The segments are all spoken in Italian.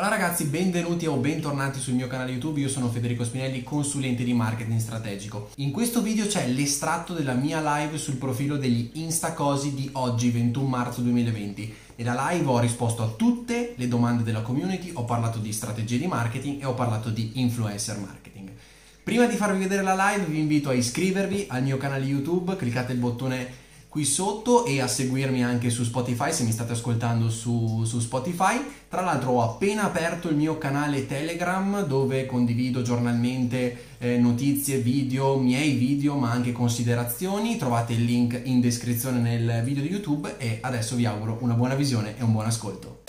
Allora ragazzi, benvenuti o bentornati sul mio canale YouTube, io sono Federico Spinelli, consulente di marketing strategico. In questo video c'è l'estratto della mia live sul profilo degli Instacosi di oggi, 21 marzo 2020. Nella live ho risposto a tutte le domande della community, ho parlato di strategie di marketing e ho parlato di influencer marketing. Prima di farvi vedere la live vi invito a iscrivervi al mio canale YouTube, cliccate il bottone qui sotto e a seguirmi anche su Spotify se mi state ascoltando su, su, Spotify. Tra l'altro ho appena aperto il mio canale Telegram dove condivido giornalmente eh, notizie, video, miei video ma anche considerazioni. Trovate il link in descrizione nel video di YouTube e adesso vi auguro una buona visione e un buon ascolto.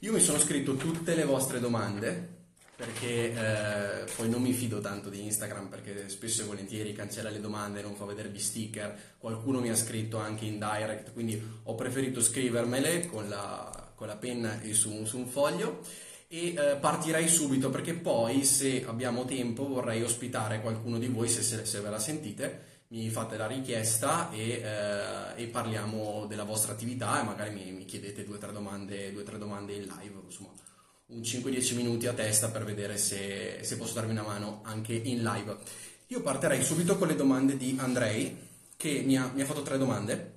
Io mi sono scritto tutte le vostre domande perché eh, poi non mi fido tanto di Instagram perché spesso e volentieri cancella le domande, non fa vedere gli sticker, qualcuno mi ha scritto anche in direct, quindi ho preferito scrivermele con la, con la penna e su, su, un foglio. E eh, partirei subito perché poi se abbiamo tempo vorrei ospitare qualcuno di voi se, se, se ve la sentite. Mi fate la richiesta e, eh, e, parliamo della vostra attività e magari mi, mi chiedete due o tre tre domande in live, insomma un 5-10 minuti a testa per vedere se, se, posso darvi una mano anche in live. Io partirei subito con le domande di Andrei, che mi ha, mi ha fatto tre domande.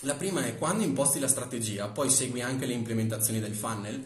La prima è quando imposti la strategia, poi segui anche le implementazioni del funnel.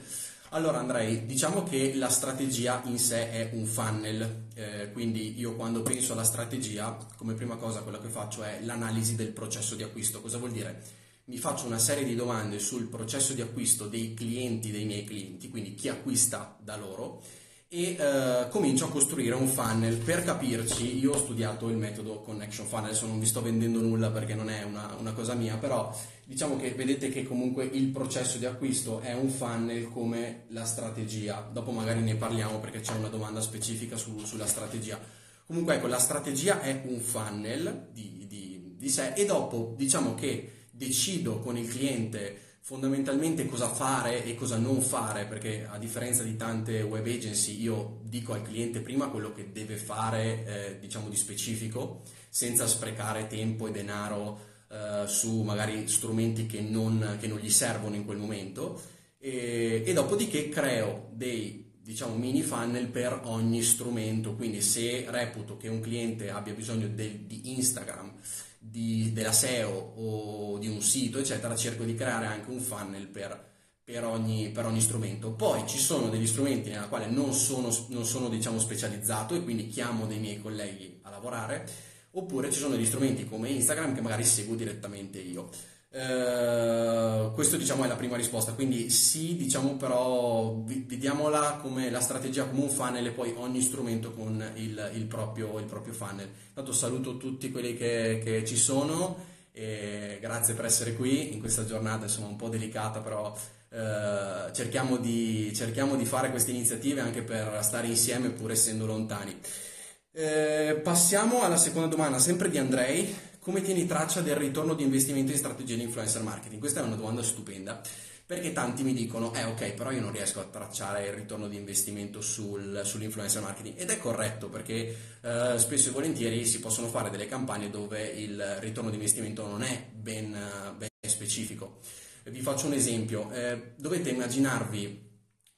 Allora Andrei, diciamo che la strategia in sé è un funnel, eh, quindi io quando penso alla strategia, come prima cosa quello che faccio è l'analisi del processo di acquisto. Cosa vuol dire? Mi faccio una serie di domande sul processo di acquisto dei clienti dei miei clienti, quindi chi acquista da loro, e eh, comincio a costruire un funnel. Per capirci, io ho studiato il metodo Connection Funnel, adesso non vi sto vendendo nulla perché non è una, una cosa mia, però diciamo che vedete che comunque il processo di acquisto è un funnel come la strategia. Dopo magari ne parliamo perché c'è una domanda specifica su, sulla strategia. Comunque ecco, la strategia è un funnel di, di, di sé e dopo diciamo che decido con il cliente fondamentalmente cosa fare e cosa non fare, perché a differenza di tante web agency io dico al cliente prima quello che deve fare, eh, diciamo di specifico, senza sprecare tempo e denaro eh, su magari strumenti che non, che non, gli servono in quel momento, e, e dopodiché creo dei diciamo mini funnel per ogni strumento, quindi se reputo che un cliente abbia bisogno de, di Instagram di, della SEO o di un sito, eccetera, cerco di creare anche un funnel per, per, ogni, per ogni, strumento. Poi ci sono degli strumenti nella quale non sono, non sono diciamo, specializzato e quindi chiamo dei miei colleghi a lavorare, oppure ci sono degli strumenti come Instagram che magari seguo direttamente io. Uh, questo diciamo è la prima risposta, quindi sì, diciamo però vediamola come la strategia come un funnel e poi ogni strumento con il, il, proprio, il proprio, funnel. Tanto saluto tutti quelli che, che, ci sono e grazie per essere qui in questa giornata insomma un po' delicata però uh, cerchiamo, di, cerchiamo, di, fare queste iniziative anche per stare insieme pur essendo lontani. Uh, passiamo alla seconda domanda, sempre di Andrei come tieni traccia del ritorno di investimento in strategie di influencer marketing? Questa è una domanda stupenda perché tanti mi dicono, eh ok, però io non riesco a tracciare il ritorno di investimento sul, sull'influencer marketing ed è corretto perché eh, spesso e volentieri si possono fare delle campagne dove il ritorno di investimento non è ben, ben specifico. Vi faccio un esempio, eh, dovete immaginarvi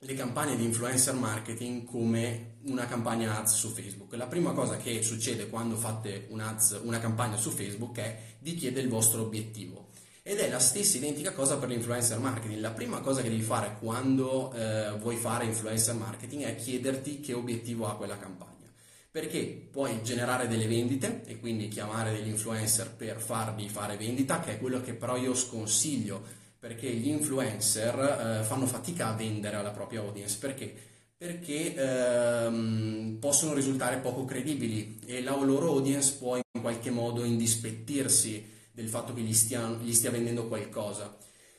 le campagne di influencer marketing come una campagna ads su Facebook. La prima cosa che succede quando fate un ads, una campagna su Facebook è vi chiede il vostro obiettivo. Ed è la stessa identica cosa per l'influencer marketing. La prima cosa che devi fare quando eh, vuoi fare influencer marketing è chiederti che obiettivo ha quella campagna. Perché puoi generare delle vendite e quindi chiamare degli influencer per farvi fare vendita, che è quello che però io sconsiglio perché gli influencer eh, fanno fatica a vendere alla propria audience. Perché? Perché ehm, possono risultare poco credibili e la loro audience può in qualche modo indispettirsi del fatto che gli stia, gli stia vendendo qualcosa.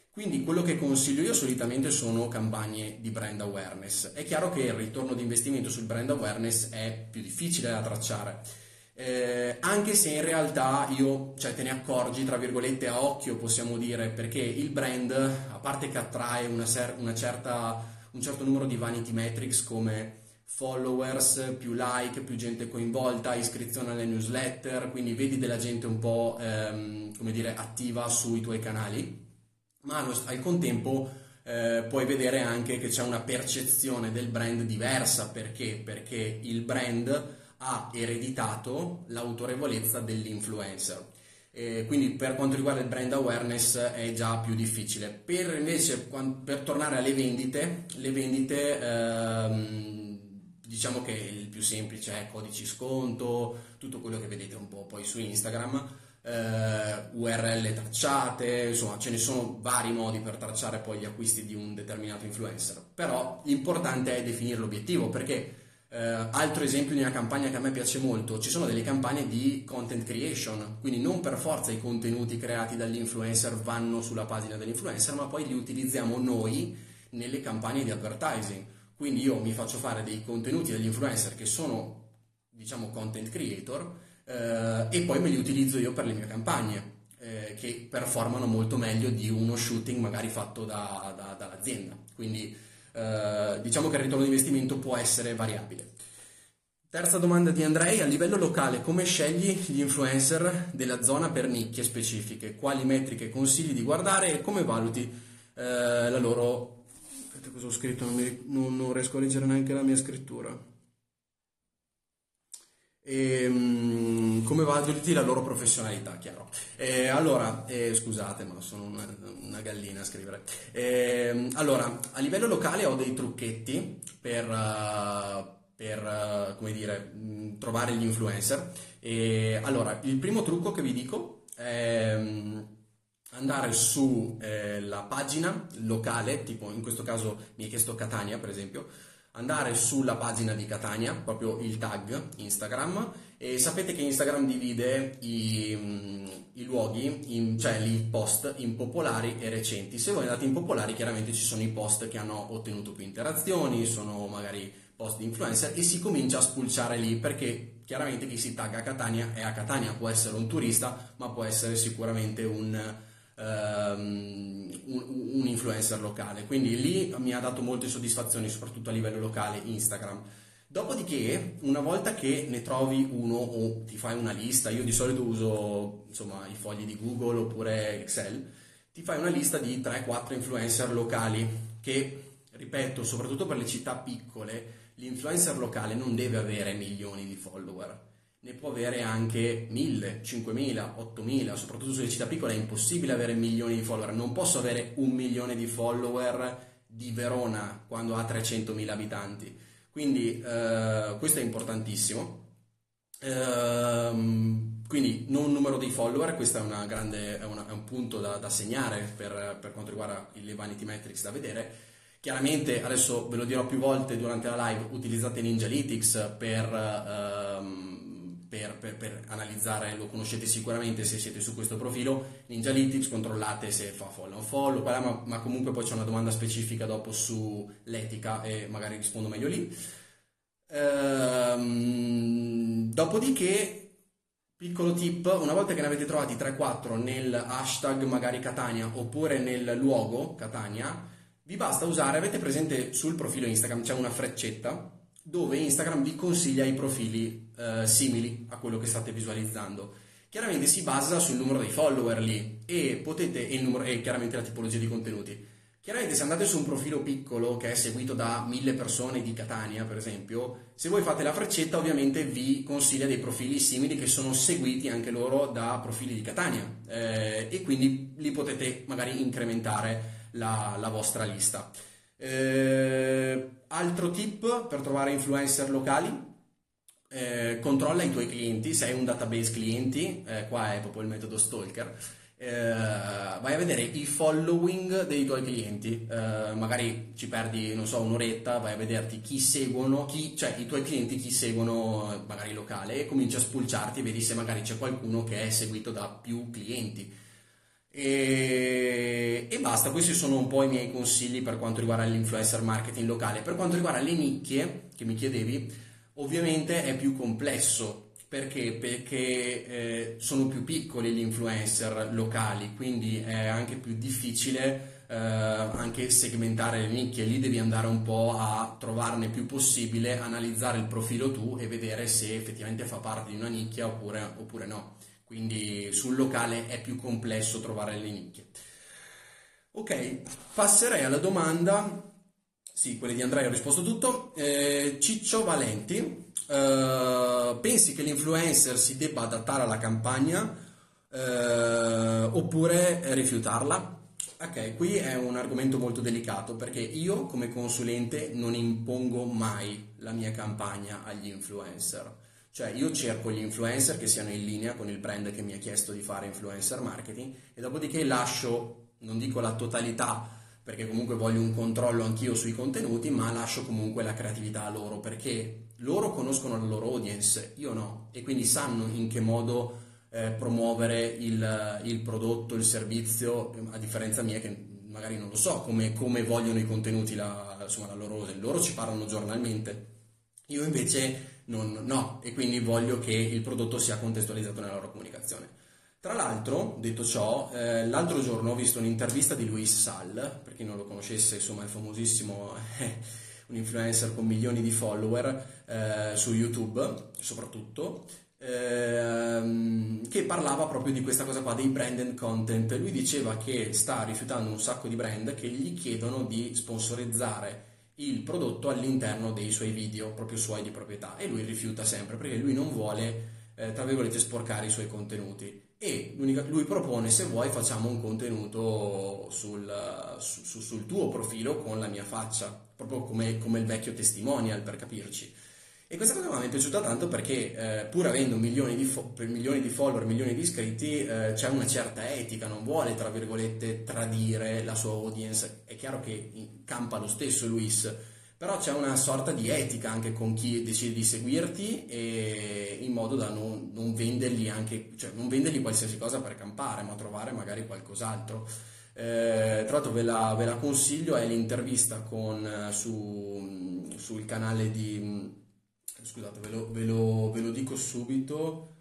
Quindi quello che consiglio io solitamente sono campagne di brand awareness. È chiaro che il ritorno di investimento sul brand awareness è più difficile da tracciare eh, anche se in realtà io, cioè te ne accorgi, tra virgolette, a occhio possiamo dire, perché il brand, a parte che attrae una, ser- una certa, un certo numero di vanity metrics come followers, più like, più gente coinvolta, iscrizione alle newsletter, quindi vedi della gente un po' ehm, come dire, attiva sui tuoi canali, ma al contempo eh, puoi vedere anche che c'è una percezione del brand diversa, perché? Perché il brand ha ereditato l'autorevolezza dell'influencer. Eh, quindi per quanto riguarda il brand awareness è già più difficile. Per invece per tornare alle vendite, le vendite ehm, diciamo che il più semplice è codici sconto, tutto quello che vedete un po' poi su Instagram, eh, URL tracciate, insomma ce ne sono vari modi per tracciare poi gli acquisti di un determinato influencer, però l'importante è definire l'obiettivo perché eh, altro esempio di una campagna che a me piace molto, ci sono delle campagne di content creation, quindi non per forza i contenuti creati dall'influencer vanno sulla pagina dell'influencer, ma poi li utilizziamo noi nelle campagne di advertising. Quindi io mi faccio fare dei contenuti dagli influencer che sono, diciamo, content creator eh, e poi me li utilizzo io per le mie campagne. Eh, che performano molto meglio di uno shooting magari fatto da, da, dall'azienda. Quindi eh, diciamo che il ritorno di investimento può essere variabile. Terza domanda di Andrei, a livello locale come scegli gli influencer della zona per nicchie specifiche? Quali metriche consigli di guardare e come valuti eh, la loro Aspetta, cosa ho scritto? Non, mi, non, non, riesco a leggere neanche la mia scrittura. E, um, come valuti la loro professionalità, chiaro. E, allora, eh, scusate, ma sono una, una, gallina a scrivere. E, allora, a livello locale ho dei trucchetti per, uh, per uh, come dire, mh, trovare gli influencer. E, allora, il primo trucco che vi dico è... Um, andare sulla eh, pagina locale, tipo in questo caso mi hai chiesto Catania per esempio, andare sulla pagina di Catania, proprio il tag Instagram, e sapete che Instagram divide i, mm, i luoghi, in, cioè i post in popolari e recenti. Se voi andate in popolari chiaramente ci sono i post che hanno ottenuto più interazioni, sono magari post di influencer e si comincia a spulciare lì perché chiaramente chi si tagga a Catania è a Catania, può essere un turista ma può essere sicuramente un um, un, un, influencer locale. Quindi lì mi ha dato molte soddisfazioni, soprattutto a livello locale, Instagram. Dopodiché, una volta che ne trovi uno o ti fai una lista, io di solito uso insomma, i fogli di Google oppure Excel, ti fai una lista di 3-4 influencer locali che, ripeto, soprattutto per le città piccole, l'influencer locale non deve avere milioni di follower ne può avere anche 1000, 5000, 8000, soprattutto sulle città piccole è impossibile avere milioni di follower. Non posso avere un milione di follower di Verona quando ha 300.000 abitanti. Quindi eh, questo è importantissimo. Ehm, quindi non numero dei follower, questo è, grande, è, una, è un punto da, da segnare per, per, quanto riguarda le vanity metrics da vedere. Chiaramente, adesso ve lo dirò più volte durante la live, utilizzate Ninjalytics per... Ehm, per, per, per, analizzare, lo conoscete sicuramente se siete su questo profilo, Ninjalytics, controllate se fa follow o follow, ma, ma, comunque poi c'è una domanda specifica dopo sull'etica e magari rispondo meglio lì. Ehm, dopodiché, piccolo tip, una volta che ne avete trovati 3-4 nel hashtag magari Catania oppure nel luogo Catania, vi basta usare, avete presente sul profilo Instagram c'è una freccetta dove Instagram vi consiglia i profili eh, simili a quello che state visualizzando. Chiaramente si basa sul numero dei follower lì e, potete, e, numero, e chiaramente la tipologia di contenuti. Chiaramente se andate su un profilo piccolo che è seguito da mille persone di Catania, per esempio, se voi fate la freccetta ovviamente vi consiglia dei profili simili che sono seguiti anche loro da profili di Catania eh, e quindi li potete magari incrementare la, la vostra lista. Eh, altro tip per trovare influencer locali, eh, controlla i tuoi clienti, se hai un database clienti, eh, qua è proprio il metodo stalker, eh, vai a vedere i following dei tuoi clienti, eh, magari ci perdi, non so, un'oretta, vai a vederti chi seguono, chi, cioè i tuoi clienti chi seguono magari locale e cominci a spulciarti vedi se magari c'è qualcuno che è seguito da più clienti e, e, basta, questi sono un po' i miei consigli per quanto riguarda l'influencer marketing locale. Per quanto riguarda le nicchie che mi chiedevi, ovviamente è più complesso. Perché? Perché eh, sono più piccoli gli influencer locali, quindi è anche più difficile eh, anche segmentare le nicchie, lì devi andare un po' a trovarne più possibile, analizzare il profilo tu e vedere se effettivamente fa parte di una nicchia oppure, oppure no. Quindi sul locale è più complesso trovare le nicchie. Ok, passerei alla domanda. Sì, quelle di Andrea ho risposto tutto. Eh, Ciccio Valenti, eh, pensi che l'influencer si debba adattare alla campagna eh, oppure rifiutarla? Ok, qui è un argomento molto delicato perché io come consulente non impongo mai la mia campagna agli influencer. Cioè io cerco gli influencer che siano in linea con il brand che mi ha chiesto di fare influencer marketing e dopodiché lascio, non dico la totalità, perché comunque voglio un controllo anch'io sui contenuti, ma lascio comunque la creatività a loro perché loro conoscono la loro audience, io no, e quindi sanno in che modo eh, promuovere il, il, prodotto, il servizio, a differenza mia che magari non lo so come, come vogliono i contenuti, la, insomma, la loro, loro ci parlano giornalmente. Io invece non, no, e quindi voglio che il prodotto sia contestualizzato nella loro comunicazione. Tra l'altro, detto ciò, eh, l'altro giorno ho visto un'intervista di Luis Sal, per chi non lo conoscesse, insomma è famosissimo, un influencer con milioni di follower eh, su YouTube soprattutto, ehm, che parlava proprio di questa cosa qua, dei brand and content. Lui diceva che sta rifiutando un sacco di brand che gli chiedono di sponsorizzare il prodotto all'interno dei suoi video, proprio suoi di proprietà, e lui rifiuta sempre perché lui non vuole, eh, tra virgolette, sporcare i suoi contenuti. E lui propone, se vuoi, facciamo un contenuto sul, su, sul tuo profilo con la mia faccia, proprio come, come il vecchio testimonial, per capirci. E questa cosa mi è piaciuta tanto perché eh, pur avendo milioni di, fo- milioni di, follower, milioni di iscritti, eh, c'è una certa etica, non vuole, tra virgolette, tradire la sua audience. È chiaro che campa lo stesso Luis, però c'è una sorta di etica anche con chi decide di seguirti e in modo da non, non vendergli anche, cioè non vendergli qualsiasi cosa per campare, ma trovare magari qualcos'altro. Eh, tra l'altro ve la, ve la, consiglio, è l'intervista con, eh, su, sul canale di scusate, ve lo, ve lo, ve lo dico subito.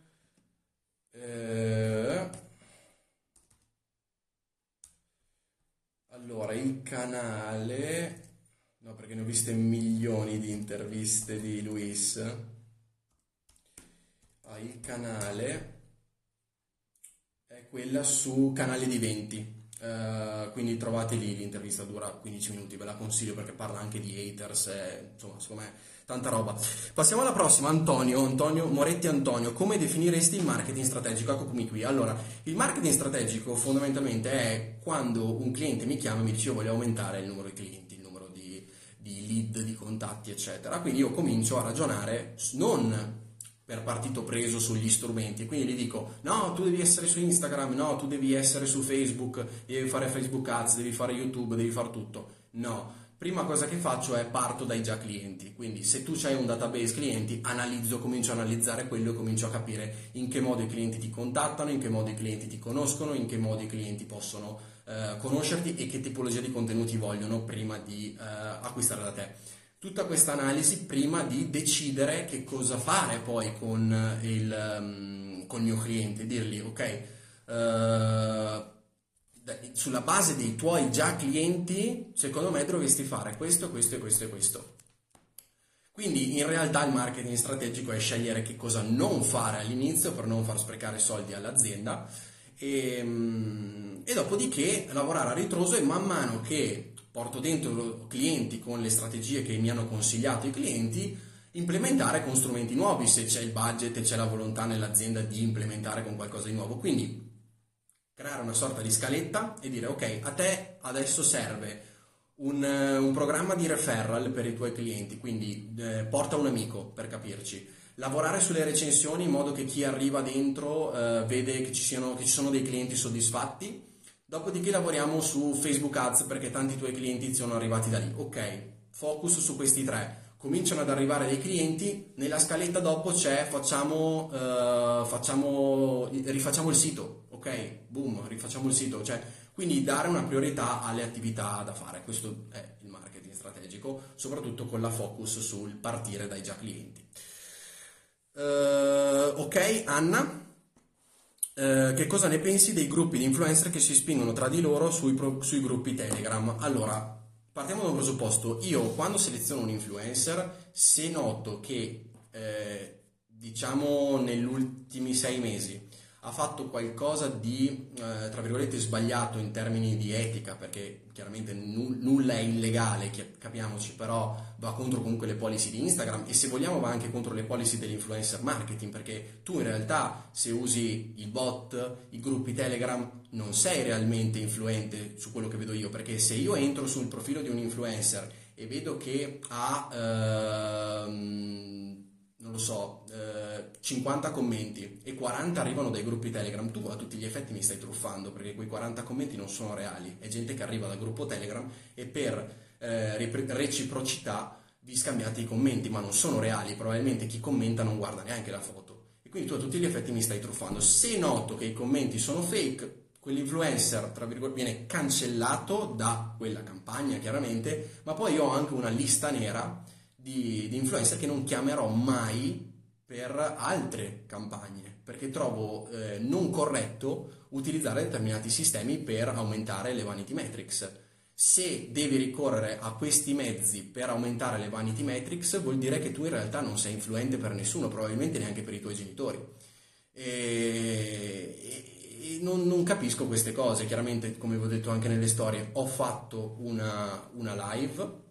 Eh, allora, il canale... No, perché ne ho viste milioni di interviste di Luis. Ah, il canale è quella su Canale di 20. Uh, quindi trovate lì l'intervista dura 15 minuti ve la consiglio perché parla anche di haters e, insomma secondo me tanta roba. Passiamo alla prossima, Antonio, Antonio Moretti Antonio, come definiresti il marketing strategico? Eccomi qui. Allora, il marketing strategico fondamentalmente è quando un cliente mi chiama e mi dice io voglio aumentare il numero di clienti, di, lead, di contatti, eccetera. Quindi io comincio a ragionare non per partito preso sugli strumenti. Quindi gli dico: no, tu devi essere su Instagram, no, tu devi essere su Facebook, devi fare Facebook Ads, devi fare YouTube, devi fare tutto. No, prima cosa che faccio è parto dai già clienti, quindi se tu hai un database clienti, analizzo, comincio a analizzare quello e comincio a capire in che modo i clienti ti contattano, in che modo i clienti ti conoscono, in che modo i clienti possono eh, conoscerti e che tipologia di contenuti vogliono prima di eh, acquistare da te. Tutta questa analisi prima di decidere che cosa fare poi con il, um, con il mio cliente, dirgli ok, uh, sulla base dei tuoi già clienti, secondo me dovresti fare questo, questo e questo e questo. Quindi in realtà il marketing strategico è scegliere che cosa non fare all'inizio per non far sprecare soldi all'azienda e, ehm, e dopodiché lavorare a ritroso e man mano che porto dentro clienti con le strategie che mi hanno consigliato i clienti, implementare con strumenti nuovi se c'è il budget e c'è la volontà nell'azienda di implementare con qualcosa di nuovo. Quindi creare una sorta di scaletta e dire ok, a te adesso serve un, un programma di referral per i tuoi clienti, quindi eh, porta un amico per capirci. Lavorare sulle recensioni in modo che chi arriva dentro eh, vede che ci, siano, che ci sono dei clienti soddisfatti. Dopodiché lavoriamo su Facebook Ads perché tanti tuoi clienti sono arrivati da lì. Ok, focus su questi tre cominciano ad arrivare dei clienti, nella scaletta dopo c'è facciamo, uh, facciamo, rifacciamo il sito, ok? Boom, rifacciamo il sito, cioè, quindi dare una priorità alle attività da fare, questo è il marketing strategico, soprattutto con la focus sul partire dai già clienti. Uh, ok, Anna? eh, che cosa ne pensi dei gruppi di influencer che si spingono tra di loro sui, pro, sui gruppi Telegram? Allora, partiamo da un presupposto. Io quando seleziono un influencer, se noto che, eh, diciamo, negli ultimi sei mesi ha fatto qualcosa di, eh, tra virgolette, sbagliato in termini di etica, perché chiaramente n- nulla è illegale, capiamoci, però va contro comunque le policy di Instagram e se vogliamo va anche contro le policy dell'influencer marketing, perché tu in realtà se usi il bot, i gruppi Telegram, non sei realmente influente su quello che vedo io, perché se io entro sul profilo di un influencer e vedo che ha... Ehm, non lo so, eh, 50 commenti e 40 arrivano dai gruppi Telegram, tu a tutti gli effetti mi stai truffando perché quei 40 commenti non sono reali, è gente che arriva dal gruppo Telegram e per eh, reciprocità vi scambiate i commenti, ma non sono reali, probabilmente chi commenta non guarda neanche la foto. E quindi tu a tutti gli effetti mi stai truffando. Se noto che i commenti sono fake, quell'influencer, tra virgolette, viene cancellato da quella campagna, chiaramente, ma poi ho anche una lista nera di, di influencer che non chiamerò mai per altre campagne, perché trovo eh, non corretto utilizzare determinati sistemi per aumentare le vanity metrics. Se devi ricorrere a questi mezzi per aumentare le vanity metrics, vuol dire che tu in realtà non sei influente per nessuno, probabilmente neanche per i tuoi genitori. E, non, non, capisco queste cose. Chiaramente, come vi ho detto anche nelle storie, ho fatto una, una live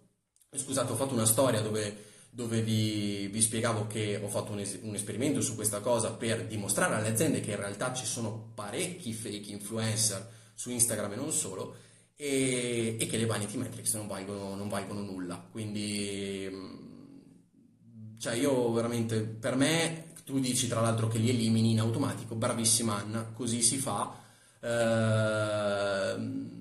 scusate, ho fatto una storia dove, dove vi, vi, spiegavo che ho fatto un, es- un, esperimento su questa cosa per dimostrare alle aziende che in realtà ci sono parecchi fake influencer su Instagram e non solo, e, e che le vanity metrics non valgono, non valgono nulla. Quindi, mm, cioè io veramente, per me, tu dici tra l'altro che li elimini in automatico, bravissima Anna, così si fa. Ehm,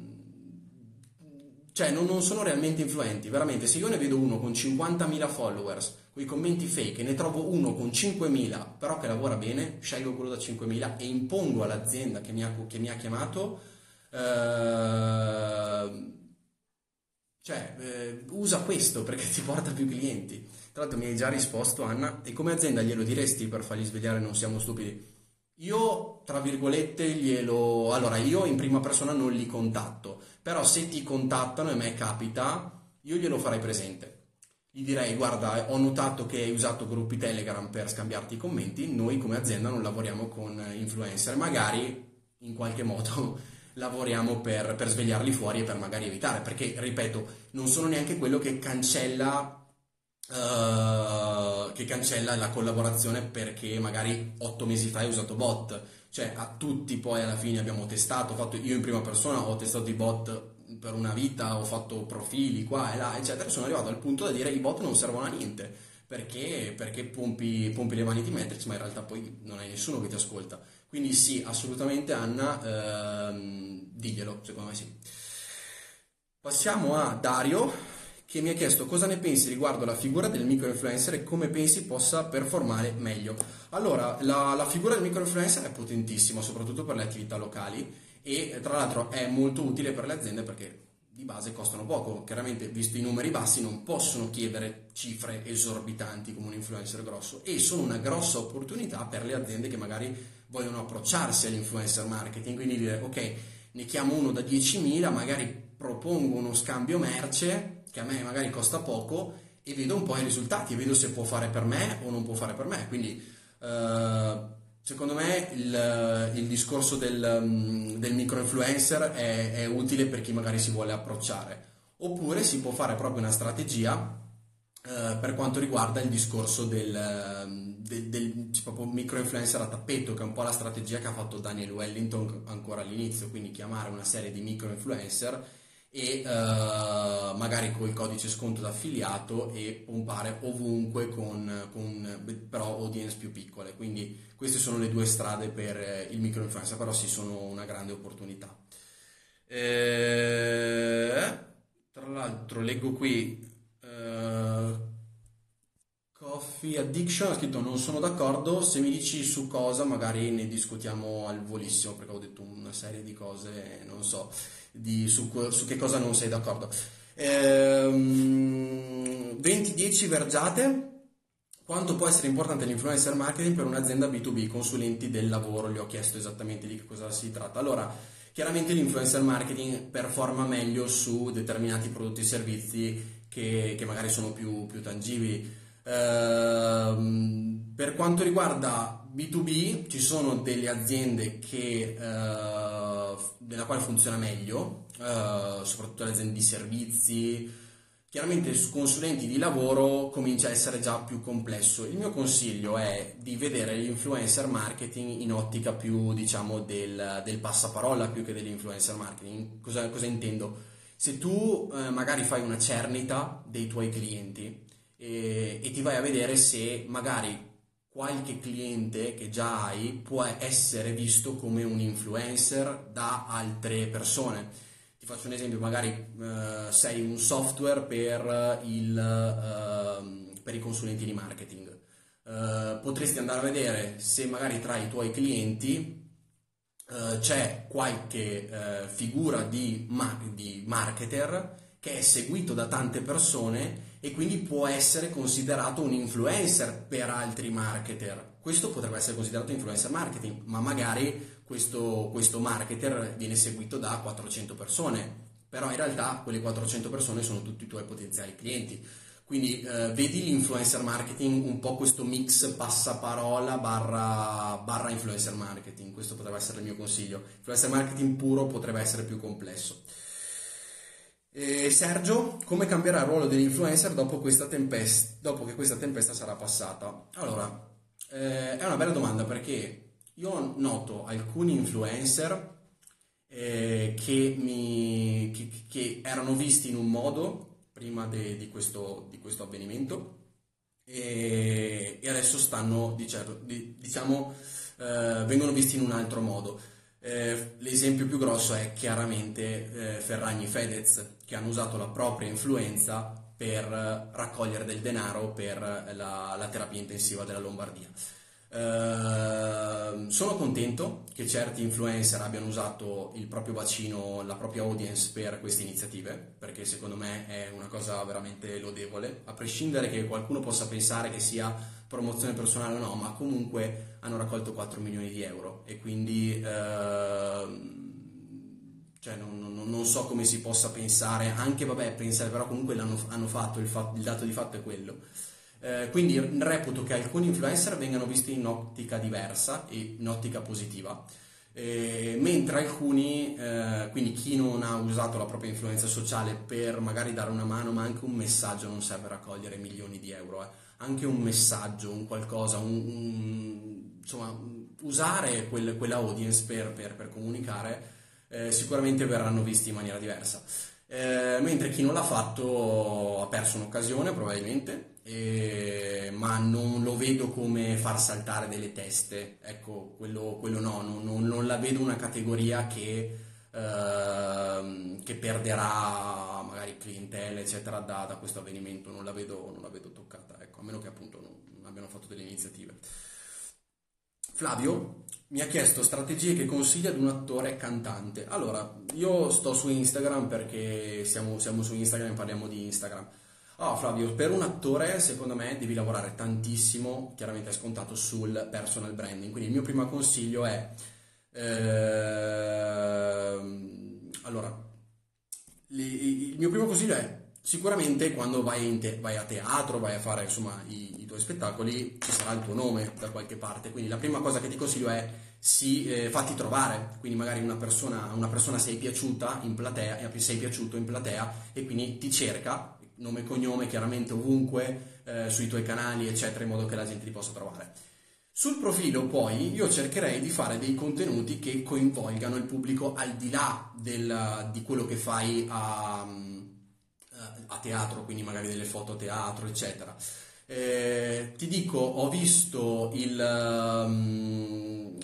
cioè non, non, sono realmente influenti, veramente se io ne vedo uno con 50.000 followers, con i commenti fake e ne trovo uno con 5.000 però che lavora bene, scelgo quello da 5.000 e impongo all'azienda che mi ha, che mi ha chiamato, eh, cioè eh, usa questo perché ti porta più clienti. Tra l'altro mi hai già risposto Anna, e come azienda glielo diresti per fargli svegliare non siamo stupidi? Io, tra virgolette, glielo... Allora, io in prima persona non li contatto, però se ti contattano e a me capita, io glielo farei presente. Gli direi, guarda, ho notato che hai usato gruppi Telegram per scambiarti i commenti, noi come azienda non lavoriamo con influencer, magari in qualche modo lavoriamo per, per svegliarli fuori e per magari evitare, perché, ripeto, non sono neanche quello che cancella Uh, che cancella la collaborazione perché magari otto mesi fa hai usato bot. Cioè, a tutti poi alla fine abbiamo testato, fatto, io in prima persona ho testato i bot per una vita, ho fatto profili qua e là, eccetera. Sono arrivato al punto da dire i bot non servono a niente perché, perché pompi, pompi, le vanity metrics, ma in realtà poi non hai nessuno che ti ascolta. Quindi, sì, assolutamente, Anna, ehm, diglielo, secondo me sì. Passiamo a Dario che mi ha chiesto cosa ne pensi riguardo la figura del microinfluencer e come pensi possa performare meglio. Allora, la, la figura del microinfluencer è potentissima, soprattutto per le attività locali e tra l'altro è molto utile per le aziende perché di base costano poco. Chiaramente, visto i numeri bassi, non possono chiedere cifre esorbitanti come un influencer grosso e sono una grossa opportunità per le aziende che magari vogliono approcciarsi all'influencer marketing, quindi dire ok, ne chiamo uno da 10.000, magari propongo uno scambio merce che a me magari costa poco e vedo un po' i risultati, vedo se può fare per me o non può fare per me. Quindi eh, secondo me il, il discorso del, mm, del micro-influencer è, è, utile per chi magari si vuole approcciare. Oppure si può fare proprio una strategia eh, per quanto riguarda il discorso del, mm, del, del micro-influencer a tappeto, che è un po' la strategia che ha fatto Daniel Wellington ancora all'inizio, quindi chiamare una serie di micro-influencer e uh, magari col codice sconto d'affiliato e pompare ovunque con, con, però audience più piccole. Quindi queste sono le due strade per eh, il micro influencer, però sì sono una grande opportunità. Eh, tra l'altro leggo qui uh, Coffee Addiction ha scritto non sono d'accordo, se mi dici su cosa magari ne discutiamo al volissimo perché ho detto una serie di cose, non so di, su, su, che cosa non sei d'accordo. Ehm, 20-10 vergiate, quanto può essere importante l'influencer marketing per un'azienda B2B, consulenti del lavoro, gli ho chiesto esattamente di che cosa si tratta. Allora, chiaramente l'influencer marketing performa meglio su determinati prodotti e servizi che, che magari sono più, più tangibili. Ehm, per quanto riguarda B2B, ci sono delle aziende che, uh, nella quale funziona meglio, uh, soprattutto le aziende di servizi, Chiaramente su consulenti di lavoro comincia a essere già più complesso. Il mio consiglio è di vedere l'influencer marketing in ottica più, diciamo, del, del passaparola più che dell'influencer marketing. Cosa, cosa intendo? Se tu eh, magari fai una cernita dei tuoi clienti e, e ti vai a vedere se magari qualche cliente che già hai può essere visto come un influencer da altre persone ti faccio un esempio, magari eh, sei un software per, il, eh, per i consulenti di marketing. Eh, potresti andare a vedere se magari tra i tuoi clienti eh, c'è qualche eh, figura di, ma- di marketer che è seguito da tante persone e quindi può essere considerato un influencer per altri marketer. Questo potrebbe essere considerato influencer marketing, ma magari questo, questo marketer viene seguito da 400 persone, però in realtà quelle 400 persone sono tutti i tuoi potenziali clienti. Quindi eh, vedi l'influencer marketing un po' questo mix passaparola barra, barra influencer marketing, questo potrebbe essere il mio consiglio. Influencer marketing puro potrebbe essere più complesso. E Sergio, come cambierà il ruolo dell'influencer dopo, tempesta, dopo che questa tempesta sarà passata? Allora, eh, è una bella domanda perché io noto alcuni influencer eh, che, mi, che, che, erano visti in un modo prima de, di, questo, di, questo, avvenimento e, e adesso stanno, diciamo, diciamo eh, vengono visti in un altro modo. Eh, l'esempio più grosso è chiaramente eh, Ferragni Fedez che hanno usato la propria influenza per raccogliere del denaro per la, la terapia intensiva della Lombardia. Uh, sono contento che certi influencer abbiano usato il proprio bacino, la propria audience per queste iniziative, perché secondo me è una cosa veramente lodevole, a prescindere che qualcuno possa pensare che sia promozione personale o no, ma comunque hanno raccolto 4 milioni di euro e quindi uh, cioè non, non, non, so come si possa pensare, anche vabbè pensare però comunque l'hanno hanno fatto, il, fatto, il dato di fatto è quello. Eh, quindi reputo che alcuni influencer vengano visti in ottica diversa e in ottica positiva, eh, mentre alcuni, eh, quindi chi non ha usato la propria influenza sociale per magari dare una mano, ma anche un messaggio, non serve raccogliere milioni di euro, eh. anche un messaggio, un qualcosa, un, un, insomma, usare quel, quella audience per, per, per comunicare, eh, sicuramente verranno visti in maniera diversa. Eh, mentre chi non l'ha fatto ha perso un'occasione probabilmente eh, ma non lo vedo come far saltare delle teste, ecco, quello, quello no, non, non, non, la vedo una categoria che, eh, che perderà magari clientela, eccetera, da, da, questo avvenimento, non la vedo, non la vedo toccata, ecco, a meno che appunto non abbiano fatto delle iniziative. Flavio mi ha chiesto strategie che consiglia ad un attore cantante. Allora, io sto su Instagram perché siamo, siamo su Instagram e parliamo di Instagram. Oh, Flavio, per un attore secondo me devi lavorare tantissimo, chiaramente è scontato, sul personal branding. Quindi il mio primo consiglio è... Ehm, allora, il mio primo consiglio è sicuramente quando vai, te, vai, a teatro, vai a fare insomma i, i, tuoi spettacoli, ci sarà il tuo nome da qualche parte. Quindi la prima cosa che ti consiglio è sì, eh, fatti trovare, quindi magari una persona, una persona sei piaciuta in platea, sei piaciuto in platea e quindi ti cerca nome e cognome chiaramente ovunque, eh, sui tuoi canali, eccetera, in modo che la gente ti possa trovare. Sul profilo poi io cercherei di fare dei contenuti che coinvolgano il pubblico al di là del, di quello che fai a, eh, a, teatro, quindi magari delle foto a teatro, eccetera. Eh, ti dico, ho visto il, um,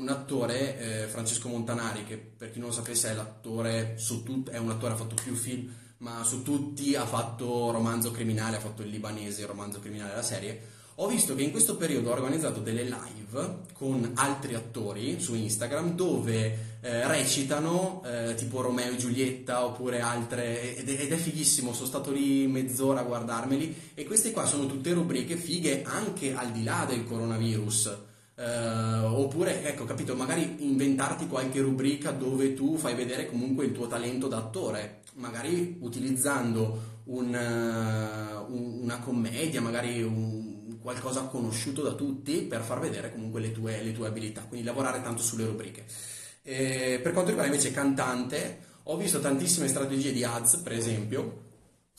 un attore, eh, Francesco Montanari, che per chi non lo sapesse è l'attore, su tut- è un attore, ha fatto più film ma su tutti ha fatto romanzo criminale, ha fatto il libanese, il romanzo criminale della serie. Ho visto che in questo periodo ho organizzato delle live con altri attori su Instagram dove eh, recitano eh, tipo Romeo e Giulietta oppure altre ed è, ed è, fighissimo, sono stato lì mezz'ora a guardarmeli e queste qua sono tutte rubriche fighe anche al di là del coronavirus. Uh, oppure, ecco, capito, magari inventarti qualche rubrica dove tu fai vedere comunque il tuo talento d'attore, magari utilizzando un, uh, un, una commedia, magari un, qualcosa conosciuto da tutti per far vedere comunque le tue, le tue abilità, quindi lavorare tanto sulle rubriche. E per quanto riguarda invece cantante, ho visto tantissime strategie di ads, per esempio,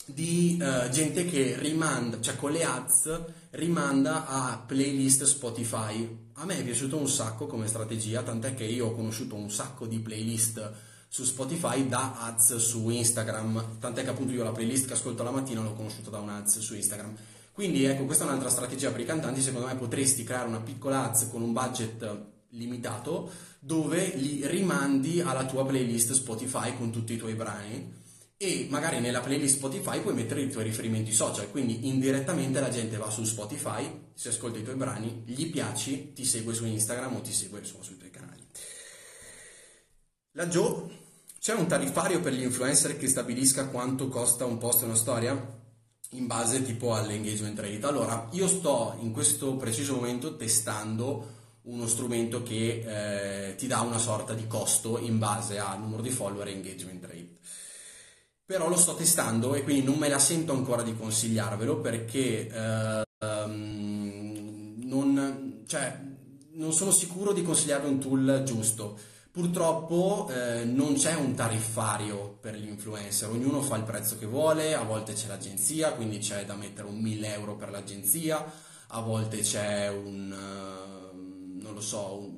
di uh, gente che rimanda, cioè con le ads rimanda a playlist Spotify. A me è piaciuto un sacco come strategia, tant'è che io ho conosciuto un sacco di playlist su Spotify da ads su Instagram, tant'è che appunto io la playlist che ascolto la mattina l'ho conosciuta da un ads su Instagram. Quindi ecco, questa è un'altra strategia per i cantanti, secondo me potresti creare una piccola ads con un budget limitato dove li rimandi alla tua playlist Spotify con tutti i tuoi brani e magari nella playlist Spotify puoi mettere i tuoi riferimenti social, quindi indirettamente la gente va su Spotify, si ascolta i tuoi brani, gli piaci, ti segue su Instagram o ti segue insomma, sui tuoi canali. Laggiù c'è un tariffario per gli influencer che stabilisca quanto costa un post e una storia? In base tipo all'engagement rate. Allora, io sto in questo preciso momento testando uno strumento che eh, ti dà una sorta di costo in base al numero di follower e engagement rate. Però lo sto testando e quindi non me la sento ancora di consigliarvelo perché eh, um, non, cioè, non, sono sicuro di consigliarvi un tool giusto. Purtroppo eh, non c'è un tariffario per gli influencer, ognuno fa il prezzo che vuole, a volte c'è l'agenzia, quindi c'è da mettere un 1000 euro per l'agenzia, a volte c'è un... Uh, non lo so, un,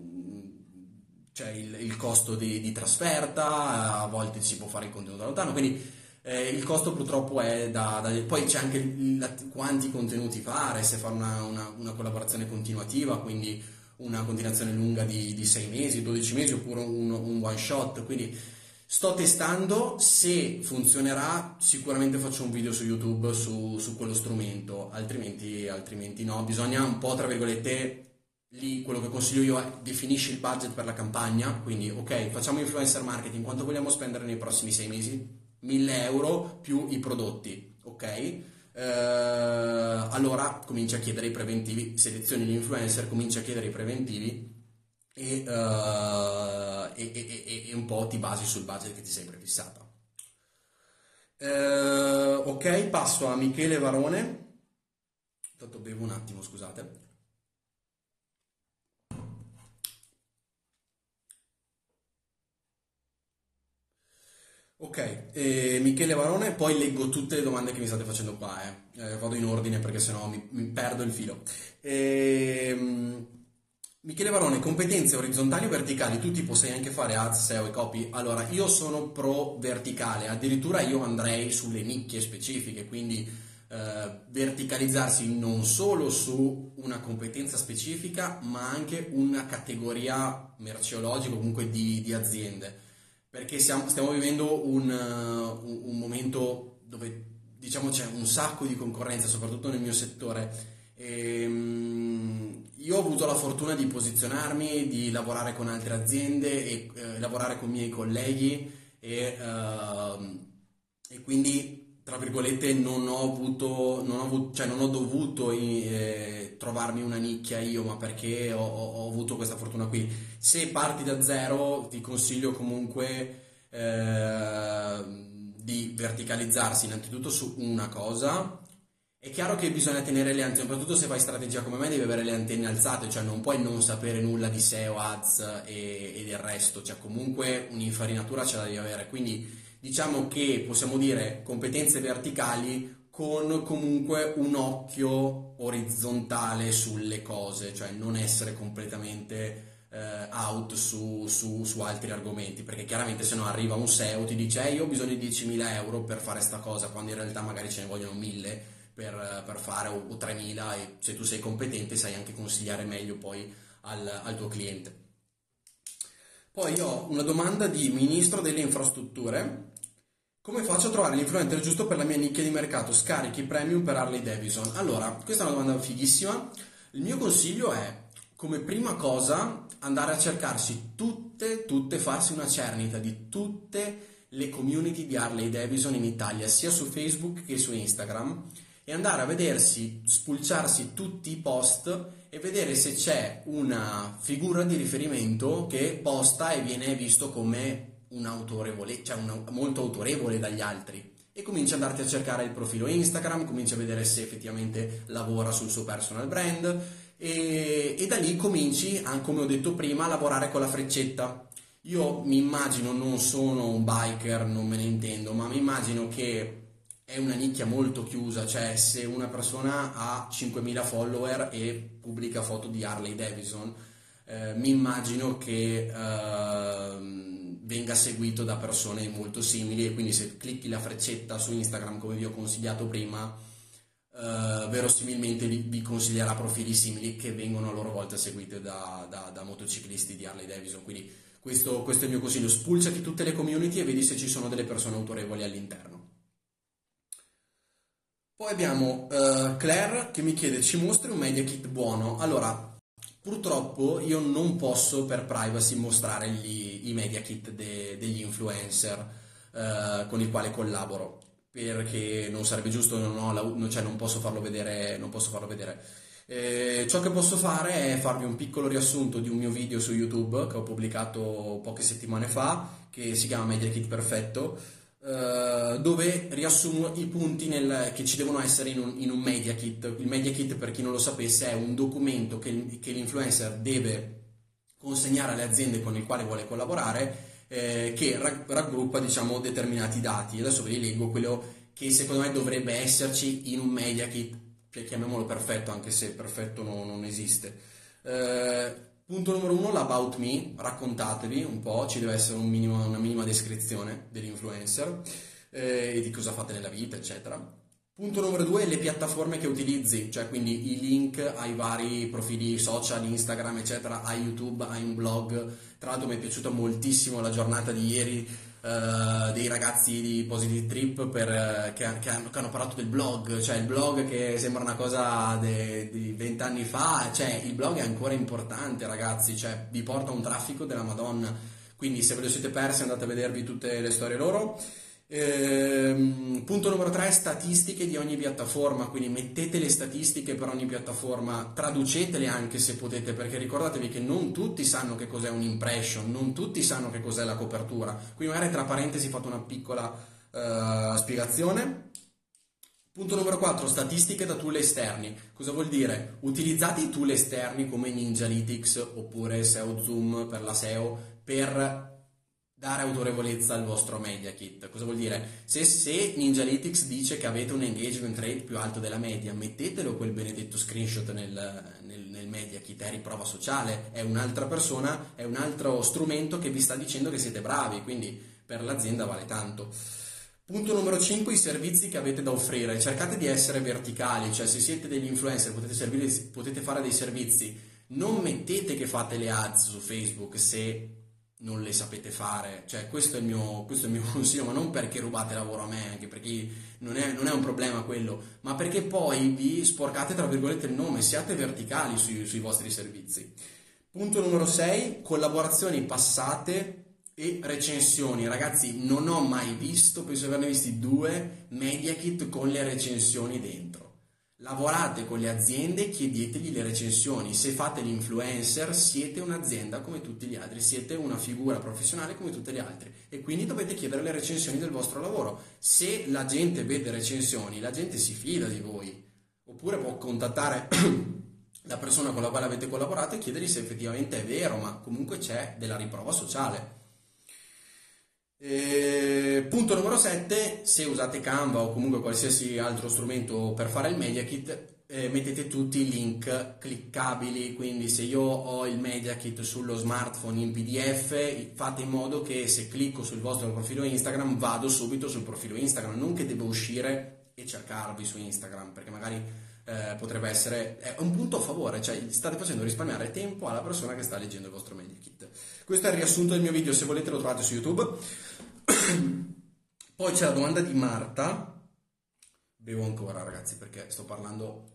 c'è il, il costo di, di, trasferta, a volte si può fare il contenuto da lontano, quindi eh, il costo purtroppo è da, da, Poi c'è anche il, quanti contenuti fare, se fare una, una, una, collaborazione continuativa, quindi una continuazione lunga di, di 6 mesi, 12 mesi oppure un, un one shot, quindi sto testando, se funzionerà sicuramente faccio un video su YouTube su, su quello strumento, altrimenti, altrimenti no, bisogna un po' tra virgolette lì quello che consiglio io è definisci il budget per la campagna, quindi ok, facciamo influencer marketing, quanto vogliamo spendere nei prossimi sei mesi? 1000 euro più i prodotti, ok? Eh, allora cominci a chiedere i preventivi, selezioni l'influencer, cominci a chiedere i preventivi e, uh, e, e, e, un po' ti basi sul budget che ti sei prefissata. Eh, ok, passo a Michele Varone. Intanto bevo un attimo, scusate. Ok, eh, Michele Varone, poi leggo tutte le domande che mi state facendo qua, eh. Eh, vado in ordine perché sennò mi, mi perdo il filo. Ehm, Michele Varone, competenze orizzontali o verticali? Tu tipo sai anche fare ads, SEO e copy? Allora, io sono pro verticale, addirittura io andrei sulle nicchie specifiche, quindi eh, verticalizzarsi non solo su una competenza specifica, ma anche una categoria merceologica, comunque di, di aziende perché siamo, stiamo vivendo un, uh, un, un, momento dove diciamo c'è un sacco di concorrenza, soprattutto nel mio settore. E, um, io ho avuto la fortuna di posizionarmi, di lavorare con altre aziende e eh, lavorare con i miei colleghi e, uh, e quindi tra virgolette non ho avuto, non ho, avuto, cioè non ho dovuto eh, trovarmi una nicchia io, ma perché ho, ho, avuto questa fortuna qui. Se parti da zero, ti consiglio comunque eh, di verticalizzarsi innanzitutto su una cosa. È chiaro che bisogna tenere le antenne, soprattutto se fai strategia come me, devi avere le antenne alzate, cioè non puoi non sapere nulla di SEO, ads e, e del resto, cioè comunque un'infarinatura ce la devi avere. Quindi diciamo che possiamo dire competenze verticali con comunque un occhio orizzontale sulle cose, cioè non essere completamente eh, out su, su, su, altri argomenti, perché chiaramente se no arriva un SEO ti dice eh, io ho bisogno di 10.000 euro per fare sta cosa, quando in realtà magari ce ne vogliono 1.000 per, per fare o, o 3.000 e se tu sei competente sai anche consigliare meglio poi al, al tuo cliente. Poi ho una domanda di Ministro delle Infrastrutture. Come faccio a trovare l'influencer giusto per la mia nicchia di mercato? Scarichi premium per Harley Davidson. Allora, questa è una domanda fighissima. Il mio consiglio è, come prima cosa, andare a cercarsi tutte, tutte, farsi una cernita di tutte le community di Harley Davidson in Italia, sia su Facebook che su Instagram, e andare a vedersi, spulciarsi tutti i post e vedere se c'è una figura di riferimento che posta e viene visto come un'autorevole, cioè una, molto autorevole dagli altri e cominci ad andarti a cercare il profilo Instagram, cominci a vedere se effettivamente lavora sul suo personal brand e, e da lì cominci, come ho detto prima, a lavorare con la freccetta. Io mi immagino, non sono un biker, non me ne intendo, ma mi immagino che è una nicchia molto chiusa, cioè se una persona ha 5.000 follower e pubblica foto di Harley Davidson, eh, mi immagino che... Eh, venga seguito da persone molto simili e quindi se clicchi la freccetta su Instagram come vi ho consigliato prima eh, verosimilmente vi, vi, consiglierà profili simili che vengono a loro volta seguiti da, da, da motociclisti di Harley Davidson. Quindi questo, questo, è il mio consiglio. Spulciati tutte le community e vedi se ci sono delle persone autorevoli all'interno. Poi abbiamo uh, Claire che mi chiede ci mostri un media kit buono? Allora Purtroppo io non posso per privacy mostrare gli, i media kit de, degli influencer eh, con i quali collaboro perché non sarebbe giusto, non, la, cioè non posso farlo vedere. Posso farlo vedere. Eh, ciò che posso fare è farvi un piccolo riassunto di un mio video su YouTube che ho pubblicato poche settimane fa che si chiama Media Kit Perfetto eh, dove riassumo i punti nel, che ci devono essere in un, in un, media kit. Il media kit, per chi non lo sapesse, è un documento che, che l'influencer deve consegnare alle aziende con le quali vuole collaborare eh, che raggruppa diciamo, determinati dati. Adesso ve li leggo quello che secondo me dovrebbe esserci in un media kit, chiamiamolo perfetto, anche se perfetto no, non esiste. Eh, Punto numero uno, l'About Me, raccontatevi un po', ci deve essere un minimo, una minima descrizione dell'influencer eh, e di cosa fate nella vita, eccetera. Punto numero due, le piattaforme che utilizzi, cioè quindi i link ai vari profili social, Instagram, eccetera, a YouTube, hai un blog. Tra l'altro mi è piaciuta moltissimo la giornata di ieri Uh, dei ragazzi di Positive Trip per, uh, che, che, hanno, che, hanno, parlato del blog, cioè il blog che sembra una cosa di vent'anni fa, cioè il blog è ancora importante ragazzi, cioè vi porta un traffico della Madonna, quindi se ve lo siete persi andate a vedervi tutte le storie loro. Ehm, punto numero 3, statistiche di ogni piattaforma, quindi mettete le statistiche per ogni piattaforma, traducetele anche se potete, perché ricordatevi che non tutti sanno che cos'è un impression, non tutti sanno che cos'è la copertura, quindi magari tra parentesi fate una piccola uh, spiegazione. Punto numero 4, statistiche da tool esterni. Cosa vuol dire? Utilizzate i tool esterni come Ninjalytics oppure SEO Zoom per la SEO per dare autorevolezza al vostro media kit. Cosa vuol dire? Se, se Ninjalytics dice che avete un engagement rate più alto della media, mettetelo quel benedetto screenshot nel, nel, nel media kit, è riprova sociale, è un'altra persona, è un altro strumento che vi sta dicendo che siete bravi, quindi per l'azienda vale tanto. Punto numero 5, i servizi che avete da offrire. Cercate di essere verticali, cioè se siete degli influencer potete, servire, potete fare dei servizi. Non mettete che fate le ads su Facebook se non le sapete fare, cioè questo è, mio, questo è, il mio, consiglio, ma non perché rubate lavoro a me, anche perché non è, non è, un problema quello, ma perché poi vi sporcate tra virgolette il nome, siate verticali sui, sui vostri servizi. Punto numero 6, collaborazioni passate e recensioni. Ragazzi, non ho mai visto, penso di averne visti due, media kit con le recensioni dentro. Lavorate con le aziende, chiedetegli le recensioni. Se fate l'influencer, siete un'azienda come tutti gli altri, siete una figura professionale come tutte le altre e quindi dovete chiedere le recensioni del vostro lavoro. Se la gente vede recensioni, la gente si fida di voi. Oppure può contattare la persona con la quale avete collaborato e chiedergli se effettivamente è vero, ma comunque c'è della riprova sociale. E, punto numero 7, se usate Canva o comunque qualsiasi altro strumento per fare il Media Kit, eh, mettete tutti i link cliccabili, quindi se io ho il Media Kit sullo smartphone in PDF, fate in modo che se clicco sul vostro profilo Instagram vado subito sul profilo Instagram, non che devo uscire e cercarvi su Instagram, perché magari eh, potrebbe essere è un punto a favore, cioè state facendo risparmiare tempo alla persona che sta leggendo il vostro Media Kit. Questo è il riassunto del mio video, se volete lo trovate su YouTube. Poi c'è la domanda di Marta. Bevo ancora, ragazzi, perché sto parlando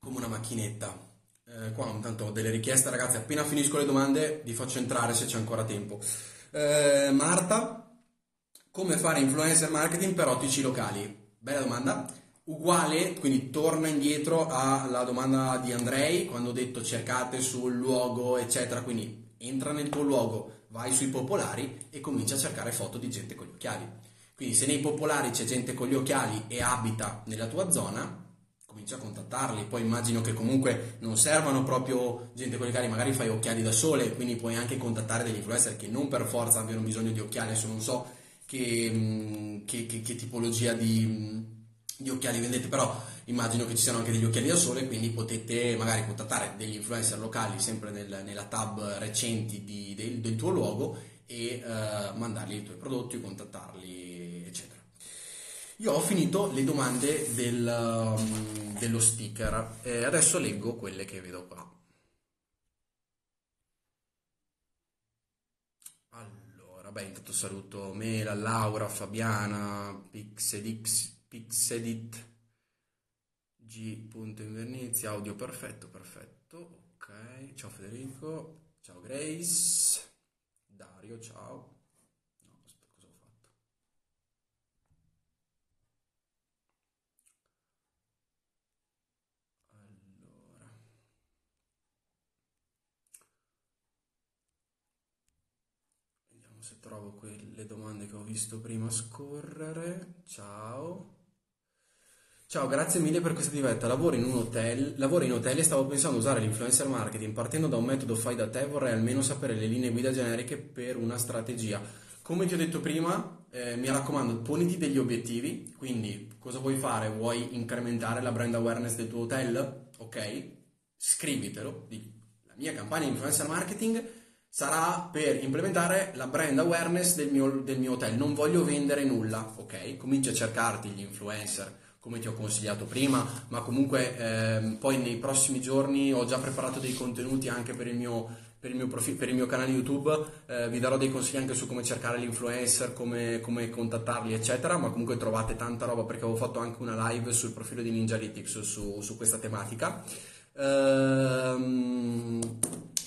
come una macchinetta. Eh, qua intanto ho delle richieste, ragazzi. Appena finisco le domande vi faccio entrare se c'è ancora tempo. Eh, Marta, come fare influencer marketing per ottici locali? Bella domanda. Uguale, quindi torna indietro alla domanda di Andrei quando ho detto cercate sul luogo, eccetera. Quindi entra nel tuo luogo, vai sui popolari e comincia a cercare foto di gente con gli occhiali. Quindi se nei popolari c'è gente con gli occhiali e abita nella tua zona, comincia a contattarli. Poi immagino che comunque non servano proprio gente con gli occhiali, magari fai occhiali da sole, quindi puoi anche contattare degli influencer che non per forza abbiano bisogno di occhiali, adesso non so che, mm, che, che, che tipologia di di occhiali vendete, però immagino che ci siano anche degli occhiali da sole, quindi potete magari contattare degli influencer locali sempre nel, nella tab recenti di, del, del, tuo luogo e uh, mandargli i tuoi prodotti, contattarli, eccetera. Io ho finito le domande del, um, dello sticker e adesso leggo quelle che vedo qua. Allora, beh, intanto saluto Mela, Laura, Fabiana, Pixedix Pixedit G.invernizia, audio perfetto, perfetto, ok, ciao Federico, ciao Grace, Dario, ciao, no, aspetta, cosa ho fatto? Allora, vediamo se trovo quelle domande che ho visto prima scorrere, ciao. Ciao, grazie mille per questa diretta. Lavoro in un hotel, lavoro in hotel e stavo pensando di usare l'influencer marketing. Partendo da un metodo fai da te, vorrei almeno sapere le linee guida generiche per una strategia. Come ti ho detto prima, eh, mi raccomando, poniti degli obiettivi. Quindi, cosa vuoi fare? Vuoi incrementare la brand awareness del tuo hotel? Ok? Scrivitelo. La mia campagna di influencer marketing sarà per implementare la brand awareness del mio, del mio hotel. Non voglio vendere nulla, ok? Cominci a cercarti gli influencer come ti ho consigliato prima, ma comunque ehm, poi nei prossimi giorni ho già preparato dei contenuti anche per il mio, per il mio, profi- per il mio canale YouTube, eh, vi darò dei consigli anche su come cercare gli influencer, come, come, contattarli, eccetera, ma comunque trovate tanta roba perché avevo fatto anche una live sul profilo di Ninjalytics su, su questa tematica. Ehm,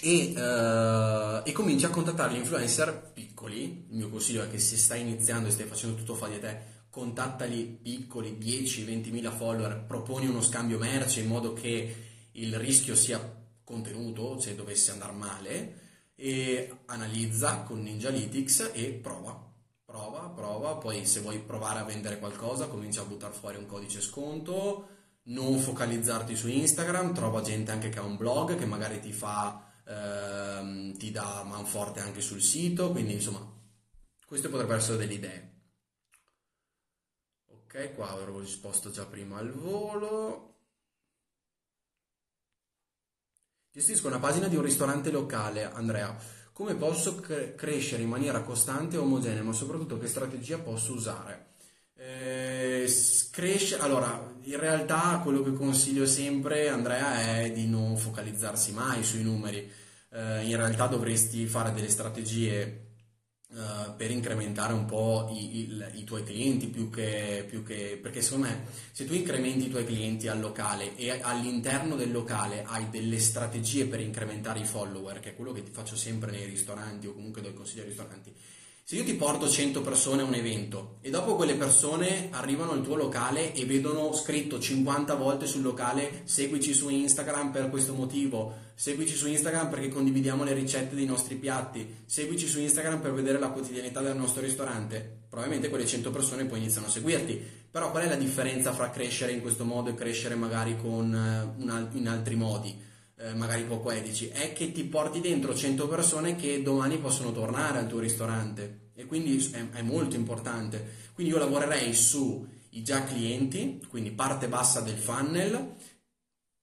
e, uh, e cominci a contattare gli influencer piccoli. Il mio consiglio è che se stai iniziando e stai facendo tutto fa di te, contattali piccoli, 10-20 mila follower, proponi uno scambio merce in modo che il rischio sia contenuto se dovesse andare male e analizza con Ninjalytics e prova. Prova, prova, poi se vuoi provare a vendere qualcosa comincia a buttare fuori un codice sconto, non focalizzarti su Instagram, trova gente anche che ha un blog che magari ti fa, ehm, ti dà manforte anche sul sito, quindi insomma queste potrebbero essere delle idee. Ok, qua avevo risposto già prima al volo. Gestisco una pagina di un ristorante locale, Andrea. Come posso cre- crescere in maniera costante e omogenea, ma soprattutto che strategia posso usare? Eh, cresce, allora, in realtà quello che consiglio sempre, Andrea, è di non focalizzarsi mai sui numeri. Eh, in realtà dovresti fare delle strategie Uh, per incrementare un po' i, i, i tuoi clienti più che, più che, perché secondo me se tu incrementi i tuoi clienti al locale e all'interno del locale hai delle strategie per incrementare i follower che è quello che ti faccio sempre nei ristoranti o comunque do il consiglio ai ristoranti se io ti porto 100 persone a un evento e dopo quelle persone arrivano al tuo locale e vedono scritto 50 volte sul locale seguici su Instagram per questo motivo, seguici su Instagram perché condividiamo le ricette dei nostri piatti, seguici su Instagram per vedere la quotidianità del nostro ristorante, probabilmente quelle 100 persone poi iniziano a seguirti. Però qual è la differenza fra crescere in questo modo e crescere magari con, uh, in altri modi? Eh, magari poco etici, è che ti porti dentro 100 persone che domani possono tornare al tuo ristorante e quindi è, è molto importante. Quindi io lavorerei sui già clienti, quindi parte bassa del funnel,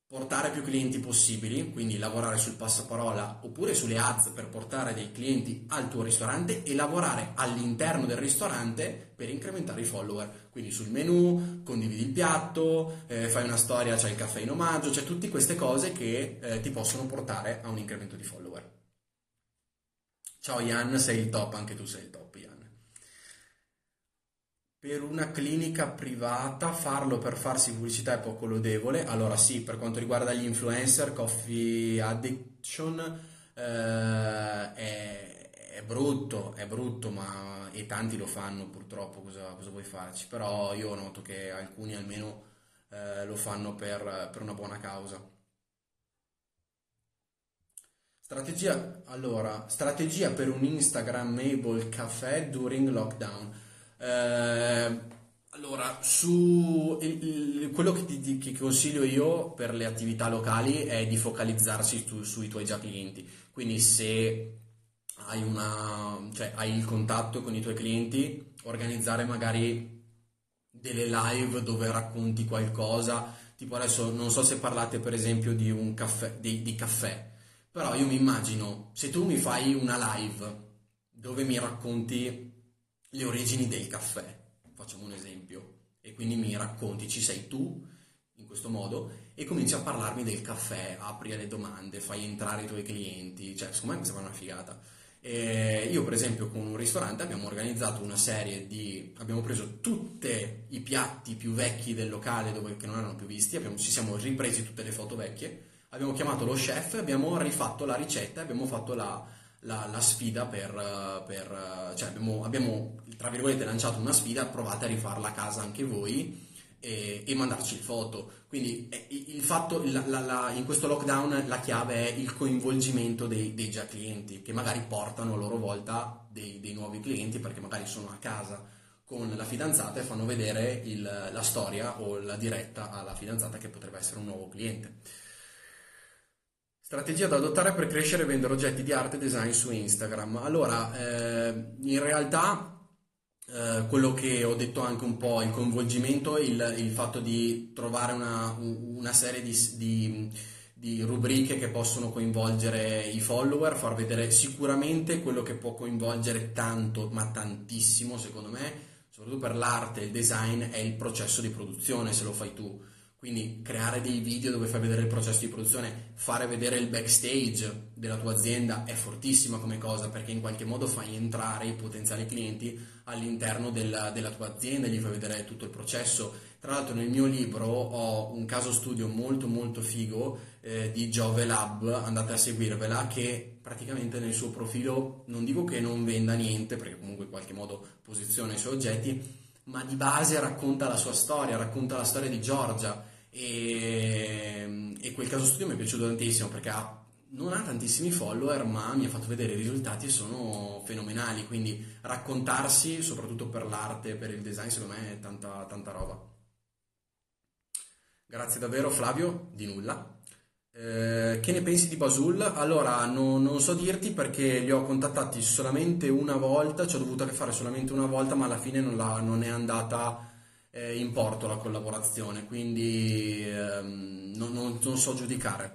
portare più clienti possibili, quindi lavorare sul passaparola oppure sulle ads per portare dei clienti al tuo ristorante e lavorare all'interno del ristorante per incrementare i follower. Quindi sul menu, condividi il piatto, eh, fai una storia, c'è il caffè in omaggio, c'è tutte queste cose che eh, ti possono portare a un incremento di follower. Ciao Ian, sei il top, anche tu sei il top Ian. Per una clinica privata farlo per farsi pubblicità è poco lodevole. Allora sì, per quanto riguarda gli influencer, Coffee Addiction eh, è, è brutto, è brutto, ma e tanti lo fanno purtroppo, cosa, cosa vuoi farci? Però io noto che alcuni almeno eh, lo fanno per, per una buona causa. Strategia, allora, strategia per un Instagrammable caffè during lockdown. Eh, allora, su il- il- quello che ti, che consiglio io per le attività locali è di focalizzarsi su- sui tuoi già clienti. Quindi se hai una, cioè, hai il contatto con i tuoi clienti, organizzare magari delle live dove racconti qualcosa. Tipo adesso non so se parlate per esempio di un caffè, di, di caffè, però io mi immagino se tu mi fai una live dove mi racconti le origini del caffè, facciamo un esempio, e quindi mi racconti, ci sei tu in questo modo e cominci a parlarmi del caffè, apri le domande, fai entrare i tuoi clienti, cioè secondo me mi sembra una figata. E io per esempio con un ristorante abbiamo organizzato una serie di... abbiamo preso tutti i piatti più vecchi del locale dove, che non erano più visti, abbiamo- ci siamo ripresi tutte le foto vecchie, abbiamo chiamato lo chef, abbiamo rifatto la ricetta, abbiamo fatto la, la- la sfida per... eh, per, eh, cioè abbiamo, abbiamo, tra virgolette lanciato una sfida, provate a rifarla a casa anche voi e, e mandarci le foto. Quindi eh, fatto, la- la- la- in questo lockdown la chiave è il coinvolgimento dei, dei già clienti che magari portano a loro volta dei, dei nuovi clienti perché magari sono a casa con la fidanzata e fanno vedere il- la storia o la diretta alla fidanzata che potrebbe essere un nuovo cliente. Strategia da adottare per crescere e vendere oggetti di arte e design su Instagram. Allora, eh, in realtà eh, quello che ho detto anche un po', il coinvolgimento, il, il fatto di trovare una, una serie di, di- di rubriche che possono coinvolgere i follower, far vedere sicuramente quello che può coinvolgere tanto, ma tantissimo secondo me, soprattutto per l'arte e il design, è il processo di produzione se lo fai tu. Quindi creare dei video dove fai vedere il processo di produzione, fare vedere il backstage della tua azienda è fortissima come cosa perché in qualche modo fai entrare i potenziali clienti all'interno della, della tua azienda, gli fai vedere tutto il processo. Tra l'altro nel mio libro ho un caso studio molto molto figo eh, di Giove Lab, andate a seguirvela, che praticamente nel suo profilo non dico che non venda niente perché comunque in qualche modo posiziona i suoi oggetti, ma di base racconta la sua storia, racconta la storia di Giorgia e, e quel caso studio mi è piaciuto tantissimo perché ha- non ha tantissimi follower, ma mi ha fatto vedere i risultati e sono fenomenali, quindi raccontarsi, soprattutto per l'arte, per il design, secondo me è tanta, tanta roba. Grazie davvero Flavio, di nulla. Eh, che ne pensi di Basul? Allora, no- non so dirti perché li ho contattati solamente una volta, ci ho dovuto fare solamente una volta, ma alla fine non, la- non è andata eh, in porto la collaborazione, quindi ehm, non, non- non so giudicare.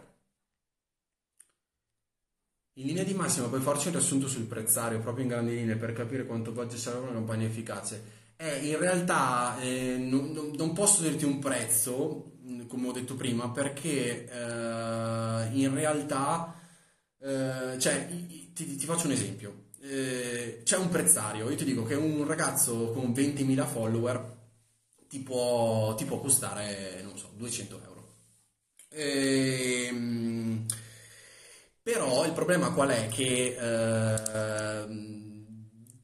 In linea di massima puoi farci un riassunto sul prezzario, proprio in grandi linee, per capire quanto oggi serve una campagna efficace. Eh, in realtà eh, non, non- posso dirti un prezzo, come ho detto prima, perché eh, in realtà, eh, cioè, ti, ti faccio un esempio. Eh, c'è un prezzario, io ti dico che un ragazzo con 20.000 follower ti può, ti può costare, non so, 200 euro. Ehm, però il problema qual è? Che ehm,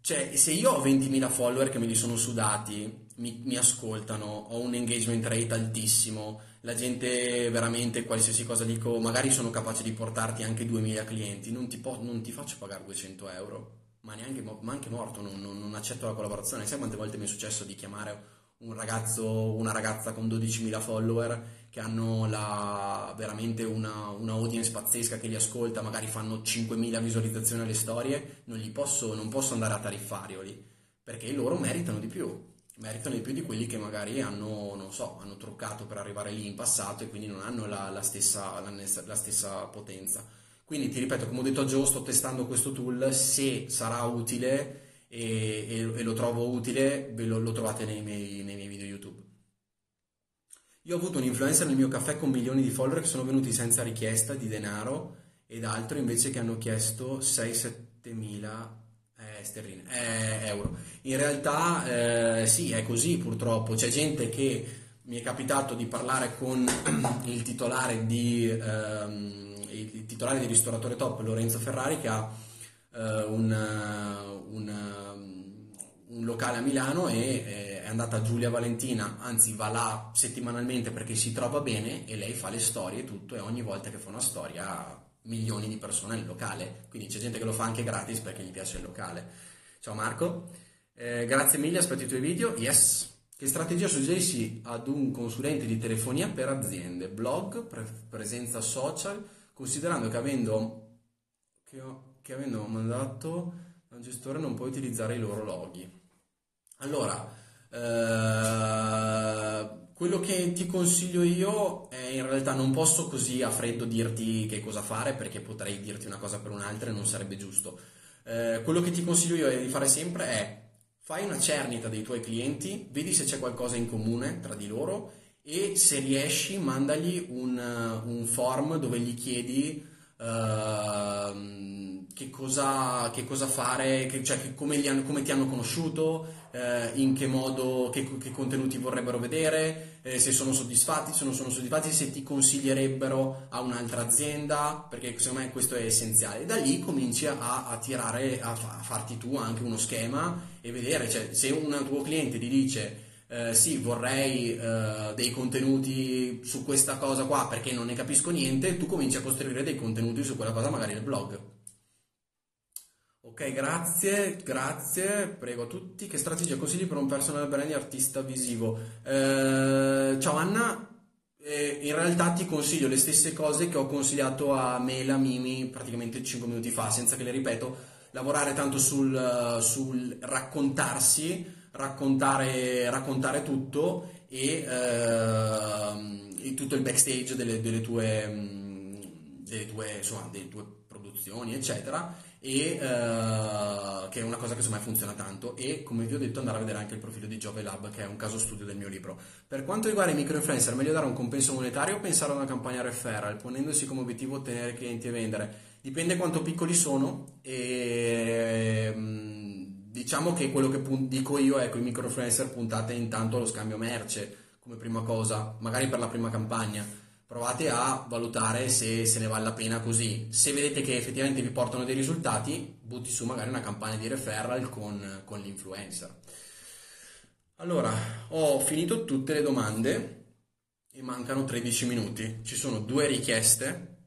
cioè, se io ho 20.000 follower che me li sono sudati, mi, mi ascoltano, ho un engagement rate altissimo, la gente veramente, qualsiasi cosa dico, magari sono capace di portarti anche 2.000 clienti, non ti, po- non ti faccio pagare 200 euro, ma neanche, ma anche morto, non, non- non accetto la collaborazione. Sai quante volte mi è successo di chiamare un ragazzo, una ragazza con 12.000 follower che hanno la- veramente una, una audience pazzesca che li ascolta, magari fanno 5.000 visualizzazioni alle storie, non gli posso, non posso andare a tariffario lì, perché loro meritano di più, meritano di più di quelli che magari hanno, non so, hanno truccato per arrivare lì in passato e quindi non hanno la, la stessa, la, la stessa potenza. Quindi ti ripeto, come ho detto a Joe, sto testando questo tool, se sarà utile e, e- e lo trovo utile, ve lo, lo trovate nei miei, nei miei video YouTube. Io ho avuto un influencer nel mio caffè con milioni di follower che sono venuti senza richiesta di denaro ed altro invece che hanno chiesto 6-7 mila. Sterline, è euro. In realtà eh, sì, è così purtroppo. C'è gente che mi è capitato di parlare con il titolare di, ehm, il titolare di ristoratore top, Lorenzo Ferrari, che ha eh, un, un, un, locale a Milano e eh, è andata Giulia Valentina, anzi va là settimanalmente perché si trova bene e lei fa le storie e tutto e ogni volta che fa una storia milioni di persone nel locale, quindi c'è gente che lo fa anche gratis perché gli piace il locale. Ciao Marco, eh, grazie mille, aspetto i tuoi video. Yes. Che strategia suggerisci ad un consulente di telefonia per aziende? Blog, pre- presenza social, considerando che avendo, che, ho, che avendo mandato a un gestore non puoi utilizzare i loro loghi. Allora, eh, quello che ti consiglio io è in realtà non posso così a freddo dirti che cosa fare perché potrei dirti una cosa per un'altra e non sarebbe giusto. Eh, quello che ti consiglio io di fare sempre è fai una cernita dei tuoi clienti, vedi se c'è qualcosa in comune tra di loro e se riesci mandagli un, un form dove gli chiedi uh, che, cosa, che, cosa, fare, che, cioè come, hanno, come, ti hanno conosciuto, eh, in che modo, che, che, contenuti vorrebbero vedere, eh, se sono soddisfatti, se non sono soddisfatti, se ti consiglierebbero a un'altra azienda, perché secondo me questo è essenziale. Da lì cominci a, a tirare, a, a, farti tu anche uno schema e vedere, cioè, se un tuo cliente ti dice eh, sì, vorrei eh, dei contenuti su questa cosa qua perché non ne capisco niente, tu cominci a costruire dei contenuti su quella cosa magari nel blog. Ok, grazie, grazie, prego a tutti. Che strategia consigli per un personal brand artista visivo? Eh, ciao Anna, eh, in realtà ti consiglio le stesse cose che ho consigliato a Mela Mimi praticamente 5 minuti fa, senza che le ripeto, lavorare tanto sul, sul raccontarsi, raccontare, raccontare, tutto e, eh, tutto il backstage delle, delle, tue, delle, tue, insomma, delle tue produzioni, eccetera e uh, che è una cosa che secondo me funziona tanto e come vi ho detto andare a vedere anche il profilo di Jove Lab che è un caso studio del mio libro. Per quanto riguarda i microinfluencer, meglio dare un compenso monetario o pensare a una campagna referral ponendosi come obiettivo ottenere clienti e vendere? Dipende quanto piccoli sono e mm, diciamo che quello che dico io è che i microinfluencer puntate intanto allo scambio merce come prima cosa, magari per la prima campagna provate a valutare se, se ne vale la pena così. Se vedete che effettivamente vi portano dei risultati, butti su magari una campagna di referral con, con l'influencer. Allora, ho finito tutte le domande e mancano 13 minuti. Ci sono due richieste.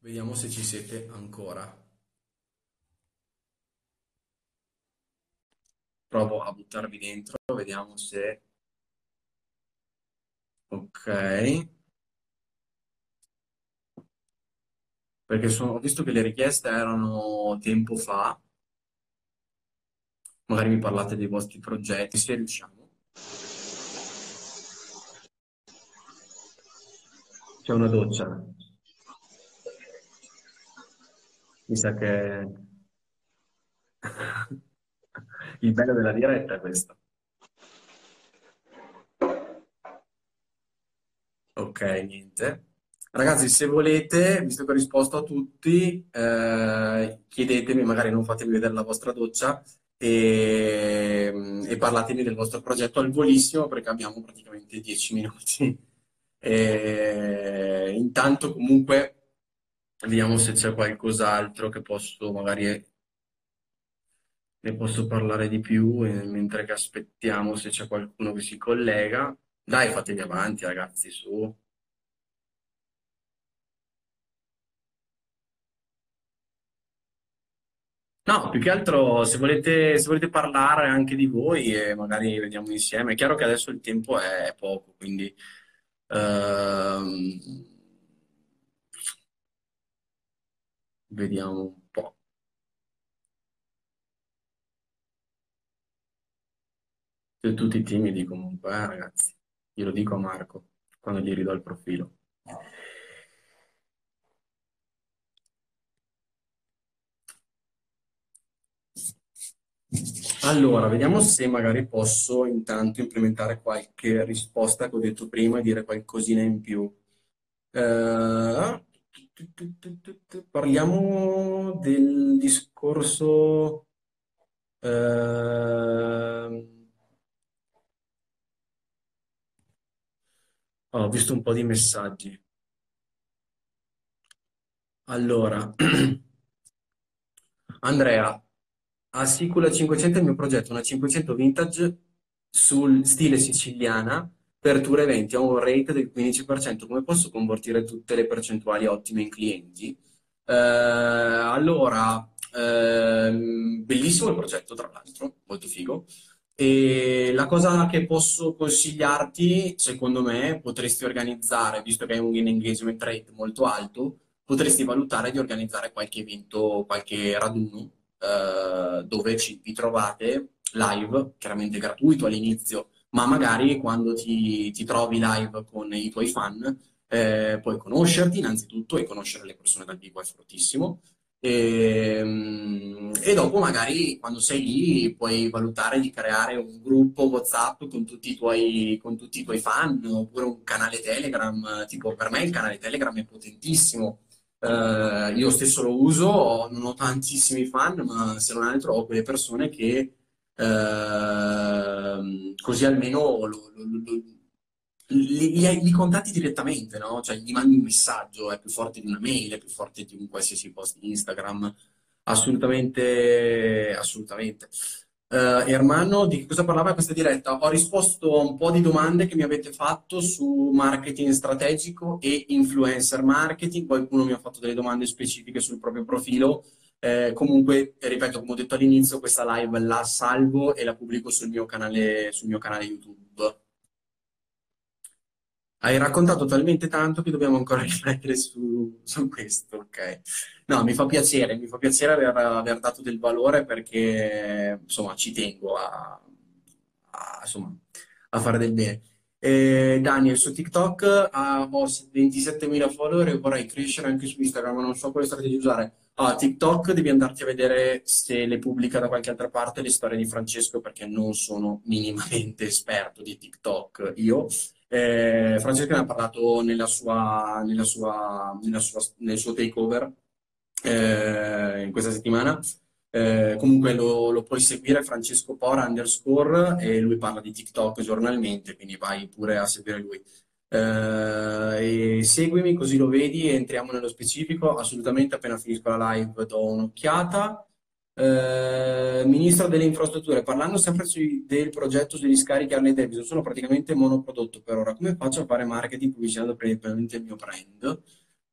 Vediamo se ci siete ancora. Provo a buttarvi dentro, vediamo se Ok. Perché sono- ho visto che le richieste erano tempo fa, magari mi parlate dei vostri progetti, se riusciamo. C'è una doccia. Mi sa che il bello della diretta è questo. Ok, niente. Ragazzi, se volete, visto che ho risposto a tutti, eh, chiedetemi, magari non fatemi vedere la vostra doccia e, e parlatemi del vostro progetto al volissimo perché abbiamo praticamente 10 minuti. E, intanto comunque vediamo se c'è qualcos'altro che posso magari ne posso parlare di più mentre che aspettiamo se c'è qualcuno che si collega. Dai, fatevi avanti, ragazzi, su. No, più che altro se volete, se volete parlare anche di voi e magari vediamo insieme. È chiaro che adesso il tempo è poco, quindi ehm, vediamo un po'. Siete tutti timidi comunque, eh, ragazzi. Glielo dico a Marco quando gli ridò il profilo. Allora, vediamo se magari posso intanto implementare qualche risposta che ho detto prima e dire qualcosina in più. Uh, Parliamo del discorso... ehm, Ho visto un po' di messaggi. Allora, Andrea, a Sicula 500 il mio progetto, una 500 vintage sul stile siciliana per tour eventi a un rate del 15%. Come posso convertire tutte le percentuali ottime in clienti? Eh, allora, ehm, bellissimo il progetto, tra l'altro, molto figo. E la cosa che posso consigliarti, secondo me, potresti organizzare, visto che hai un engagement rate molto alto, potresti valutare di organizzare qualche evento, qualche raduno, eh, dove ci, vi trovate live, chiaramente gratuito all'inizio, ma magari quando ti, ti trovi live con i tuoi fan, eh, puoi conoscerti innanzitutto e conoscere le persone dal vivo è fortissimo. E, mm, e, dopo magari quando sei lì puoi valutare di creare un gruppo WhatsApp con tutti i tuoi, con tutti i tuoi fan oppure un canale Telegram. Tipo per me il canale Telegram è potentissimo. Uh, io stesso lo uso, non ho tantissimi fan, ma se non altro ho quelle persone che uh, così almeno lo, lo, lo, li, li, li, contatti direttamente, no? Cioè gli mandi un messaggio, è più forte di una mail, è più forte di un qualsiasi post Instagram. Assolutamente, assolutamente. Uh, Ermanno, di cosa parlava questa diretta? Ho risposto a un po' di domande che mi avete fatto su marketing strategico e influencer marketing. Qualcuno mi ha fatto delle domande specifiche sul proprio profilo. Eh, comunque, ripeto, come ho detto all'inizio, questa live la salvo e la pubblico sul mio canale, sul mio canale YouTube. Hai raccontato talmente tanto che dobbiamo ancora riflettere su, su questo, ok? No, mi fa piacere, mi fa piacere aver, aver dato del valore perché, insomma, ci tengo a, a, insomma, a fare del bene. Eh, Daniel, su TikTok ah, ho 27.000 follower e vorrei crescere anche su Instagram, ma non so quale strategia usare. Ah, TikTok devi andarti a vedere se le pubblica da qualche altra parte le storie di Francesco perché non sono minimamente esperto di TikTok io. Eh, Francesco ne ha parlato nella sua, nella sua, nella sua, nel suo takeover eh, in questa settimana. Eh, comunque lo, lo, puoi seguire Francesco Pora underscore e lui parla di TikTok giornalmente, quindi vai pure a seguire lui. Eh, seguimi così lo vedi entriamo nello specifico. Assolutamente appena finisco la live do un'occhiata. Eh, ministro delle infrastrutture, parlando sempre sui, del progetto sugli scarichi Harley Davidson, sono praticamente monoprodotto per ora. Come faccio a fare marketing pubblicizzato principalmente il mio brand?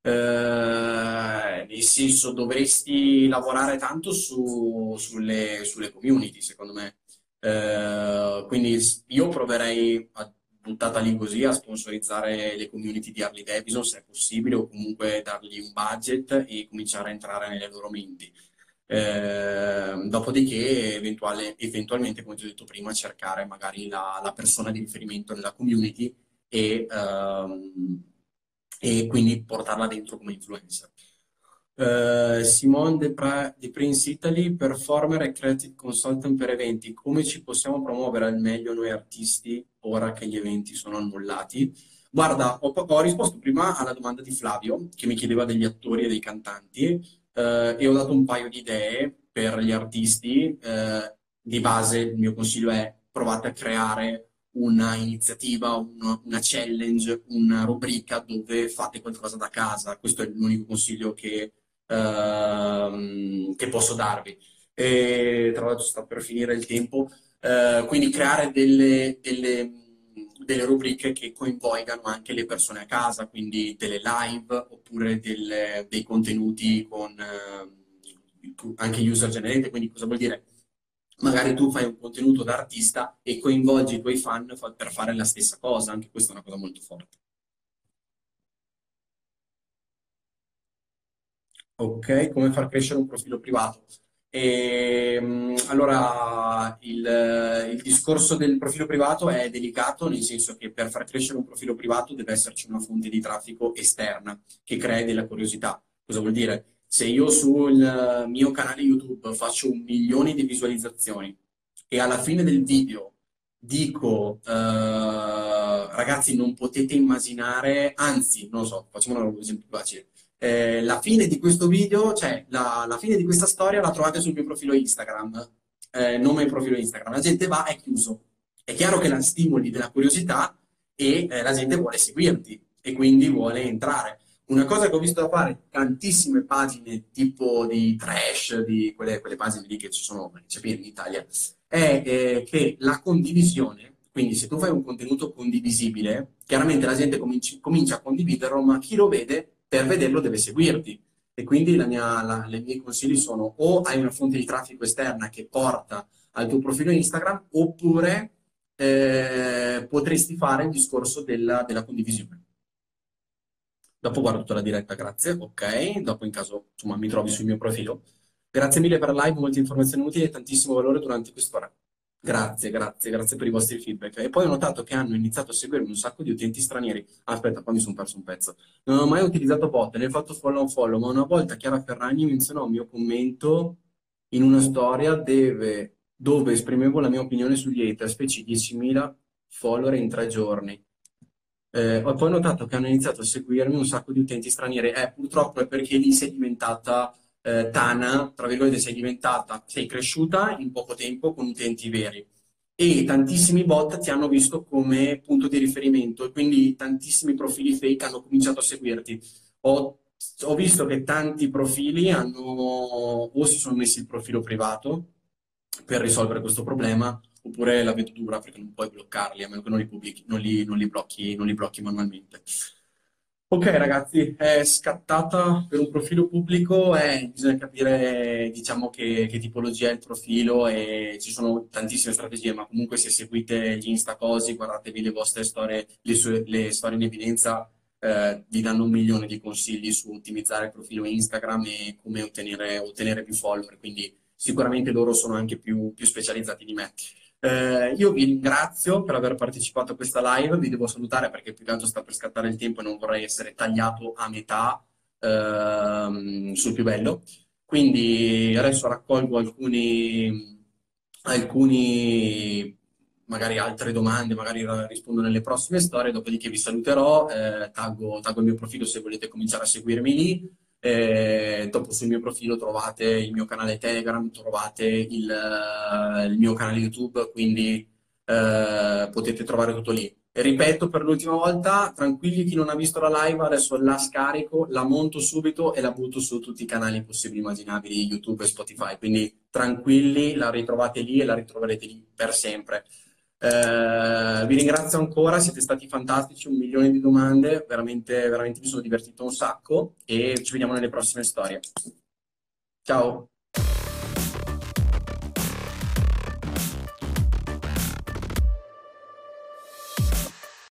Eh, nel senso, dovresti lavorare tanto su, sulle, sulle, community, secondo me. Eh, quindi io proverei a buttata lì così a sponsorizzare le community di Harley Davidson se è possibile o comunque dargli un budget e cominciare a entrare nelle loro menti. Eh, dopodiché, eventualmente, come ti ho detto prima, cercare magari la, la persona di riferimento nella community e, ehm, e, quindi portarla dentro come influencer. Uh, Simone de, pra- Prince Italy, performer e creative consultant per eventi. Come ci possiamo promuovere al meglio noi artisti ora che gli eventi sono annullati? Guarda, ho, ho risposto prima alla domanda di Flavio che mi chiedeva degli attori e dei cantanti eh, e ho dato un paio di idee per gli artisti. Eh, di base il mio consiglio è provate a creare una iniziativa, una, una, challenge, una rubrica dove fate qualcosa da casa. Questo è l'unico consiglio che, ehm, che posso darvi. E, tra l'altro sta per finire il tempo, eh, quindi creare delle, delle delle rubriche che coinvolgano anche le persone a casa, quindi delle live oppure del, dei contenuti con eh, anche user generated. Quindi cosa vuol dire? Magari tu fai un contenuto da artista e coinvolgi i tuoi fan per fare la stessa cosa, anche questa è una cosa molto forte. Ok, come far crescere un profilo privato? E, ehm, il, il, discorso del profilo privato è delicato, nel senso che per far crescere un profilo privato deve esserci una fonte di traffico esterna che crei della curiosità. Cosa vuol dire? Se io sul mio canale YouTube faccio un milione di visualizzazioni e alla fine del video dico, uh, ragazzi, non potete immaginare, anzi, non lo so, facciamo un esempio facile Eh, la fine di questo video, cioè la, la, fine di questa storia la trovate sul mio profilo Instagram, eh, nome e profilo Instagram. La gente va, è chiuso. È chiaro che la stimoli della curiosità e eh, la gente vuole seguirti e quindi vuole entrare. Una cosa che ho visto da fare tantissime pagine tipo di trash, di quelle, quelle pagine lì che ci sono in Italia, è eh, che la condivisione, quindi se tu fai un contenuto condivisibile, chiaramente la gente cominci, comincia a condividerlo, ma chi lo vede per vederlo deve seguirti. E quindi i miei consigli sono o hai una fonte di traffico esterna che porta al tuo profilo Instagram, oppure eh, potresti fare il discorso della, della condivisione. Dopo guardo tutta la diretta, grazie. Ok, dopo in caso insomma, mi trovi sul mio profilo. Grazie mille per la live, molte informazioni utili e tantissimo valore durante quest'ora. Grazie, grazie, grazie per i vostri feedback. E poi ho notato che hanno iniziato a seguirmi un sacco di utenti stranieri. Aspetta, qua mi sono perso un pezzo. Non ho mai utilizzato bot, ne ho fatto follow on follow, ma una volta Chiara Ferragni menzionò un mio commento in una storia deve, dove esprimevo la mia opinione sugli haters, feci 10.000 follower in tre giorni. Eh, ho poi notato che hanno iniziato a seguirmi un sacco di utenti stranieri. Eh, purtroppo è perché lì sei diventata eh, Tana, tra virgolette, sei diventata, sei cresciuta in poco tempo con utenti veri. E tantissimi bot ti hanno visto come punto di riferimento e quindi tantissimi profili fake hanno cominciato a seguirti. Ho, ho visto che tanti profili hanno o si sono messi il profilo privato per risolvere questo problema oppure la vedo dura perché non puoi bloccarli a meno che non li, pubblichi, non li, non li, blocchi, non li blocchi manualmente. Ok ragazzi, è scattata per un profilo pubblico e bisogna capire diciamo che, che, tipologia è il profilo e ci sono tantissime strategie, ma comunque se seguite gli Insta così, guardatevi le vostre storie, le, sue, le storie in evidenza, eh, vi danno un milione di consigli su ottimizzare il profilo Instagram e come ottenere, ottenere più follower, quindi sicuramente loro sono anche più, più specializzati di me. Eh, io vi ringrazio per aver partecipato a questa live, vi devo salutare perché più che altro sta per scattare il tempo e non vorrei essere tagliato a metà ehm, sul più bello. Quindi adesso raccolgo alcuni, alcuni magari altre domande, magari rispondo nelle prossime storie, dopodiché vi saluterò, eh, taggo, taggo il mio profilo se volete cominciare a seguirmi lì. Eh, dopo sul mio profilo trovate il mio canale Telegram, trovate il, uh, il mio canale YouTube, quindi uh, potete trovare tutto lì. E ripeto per l'ultima volta, tranquilli chi non ha visto la live, adesso la scarico, la monto subito e la butto su tutti i canali possibili immaginabili, YouTube e Spotify. Quindi tranquilli, la ritrovate lì e la ritroverete lì per sempre. Eh, vi ringrazio ancora, siete stati fantastici, un milione di domande, veramente, veramente mi sono divertito un sacco e ci vediamo nelle prossime storie. Ciao!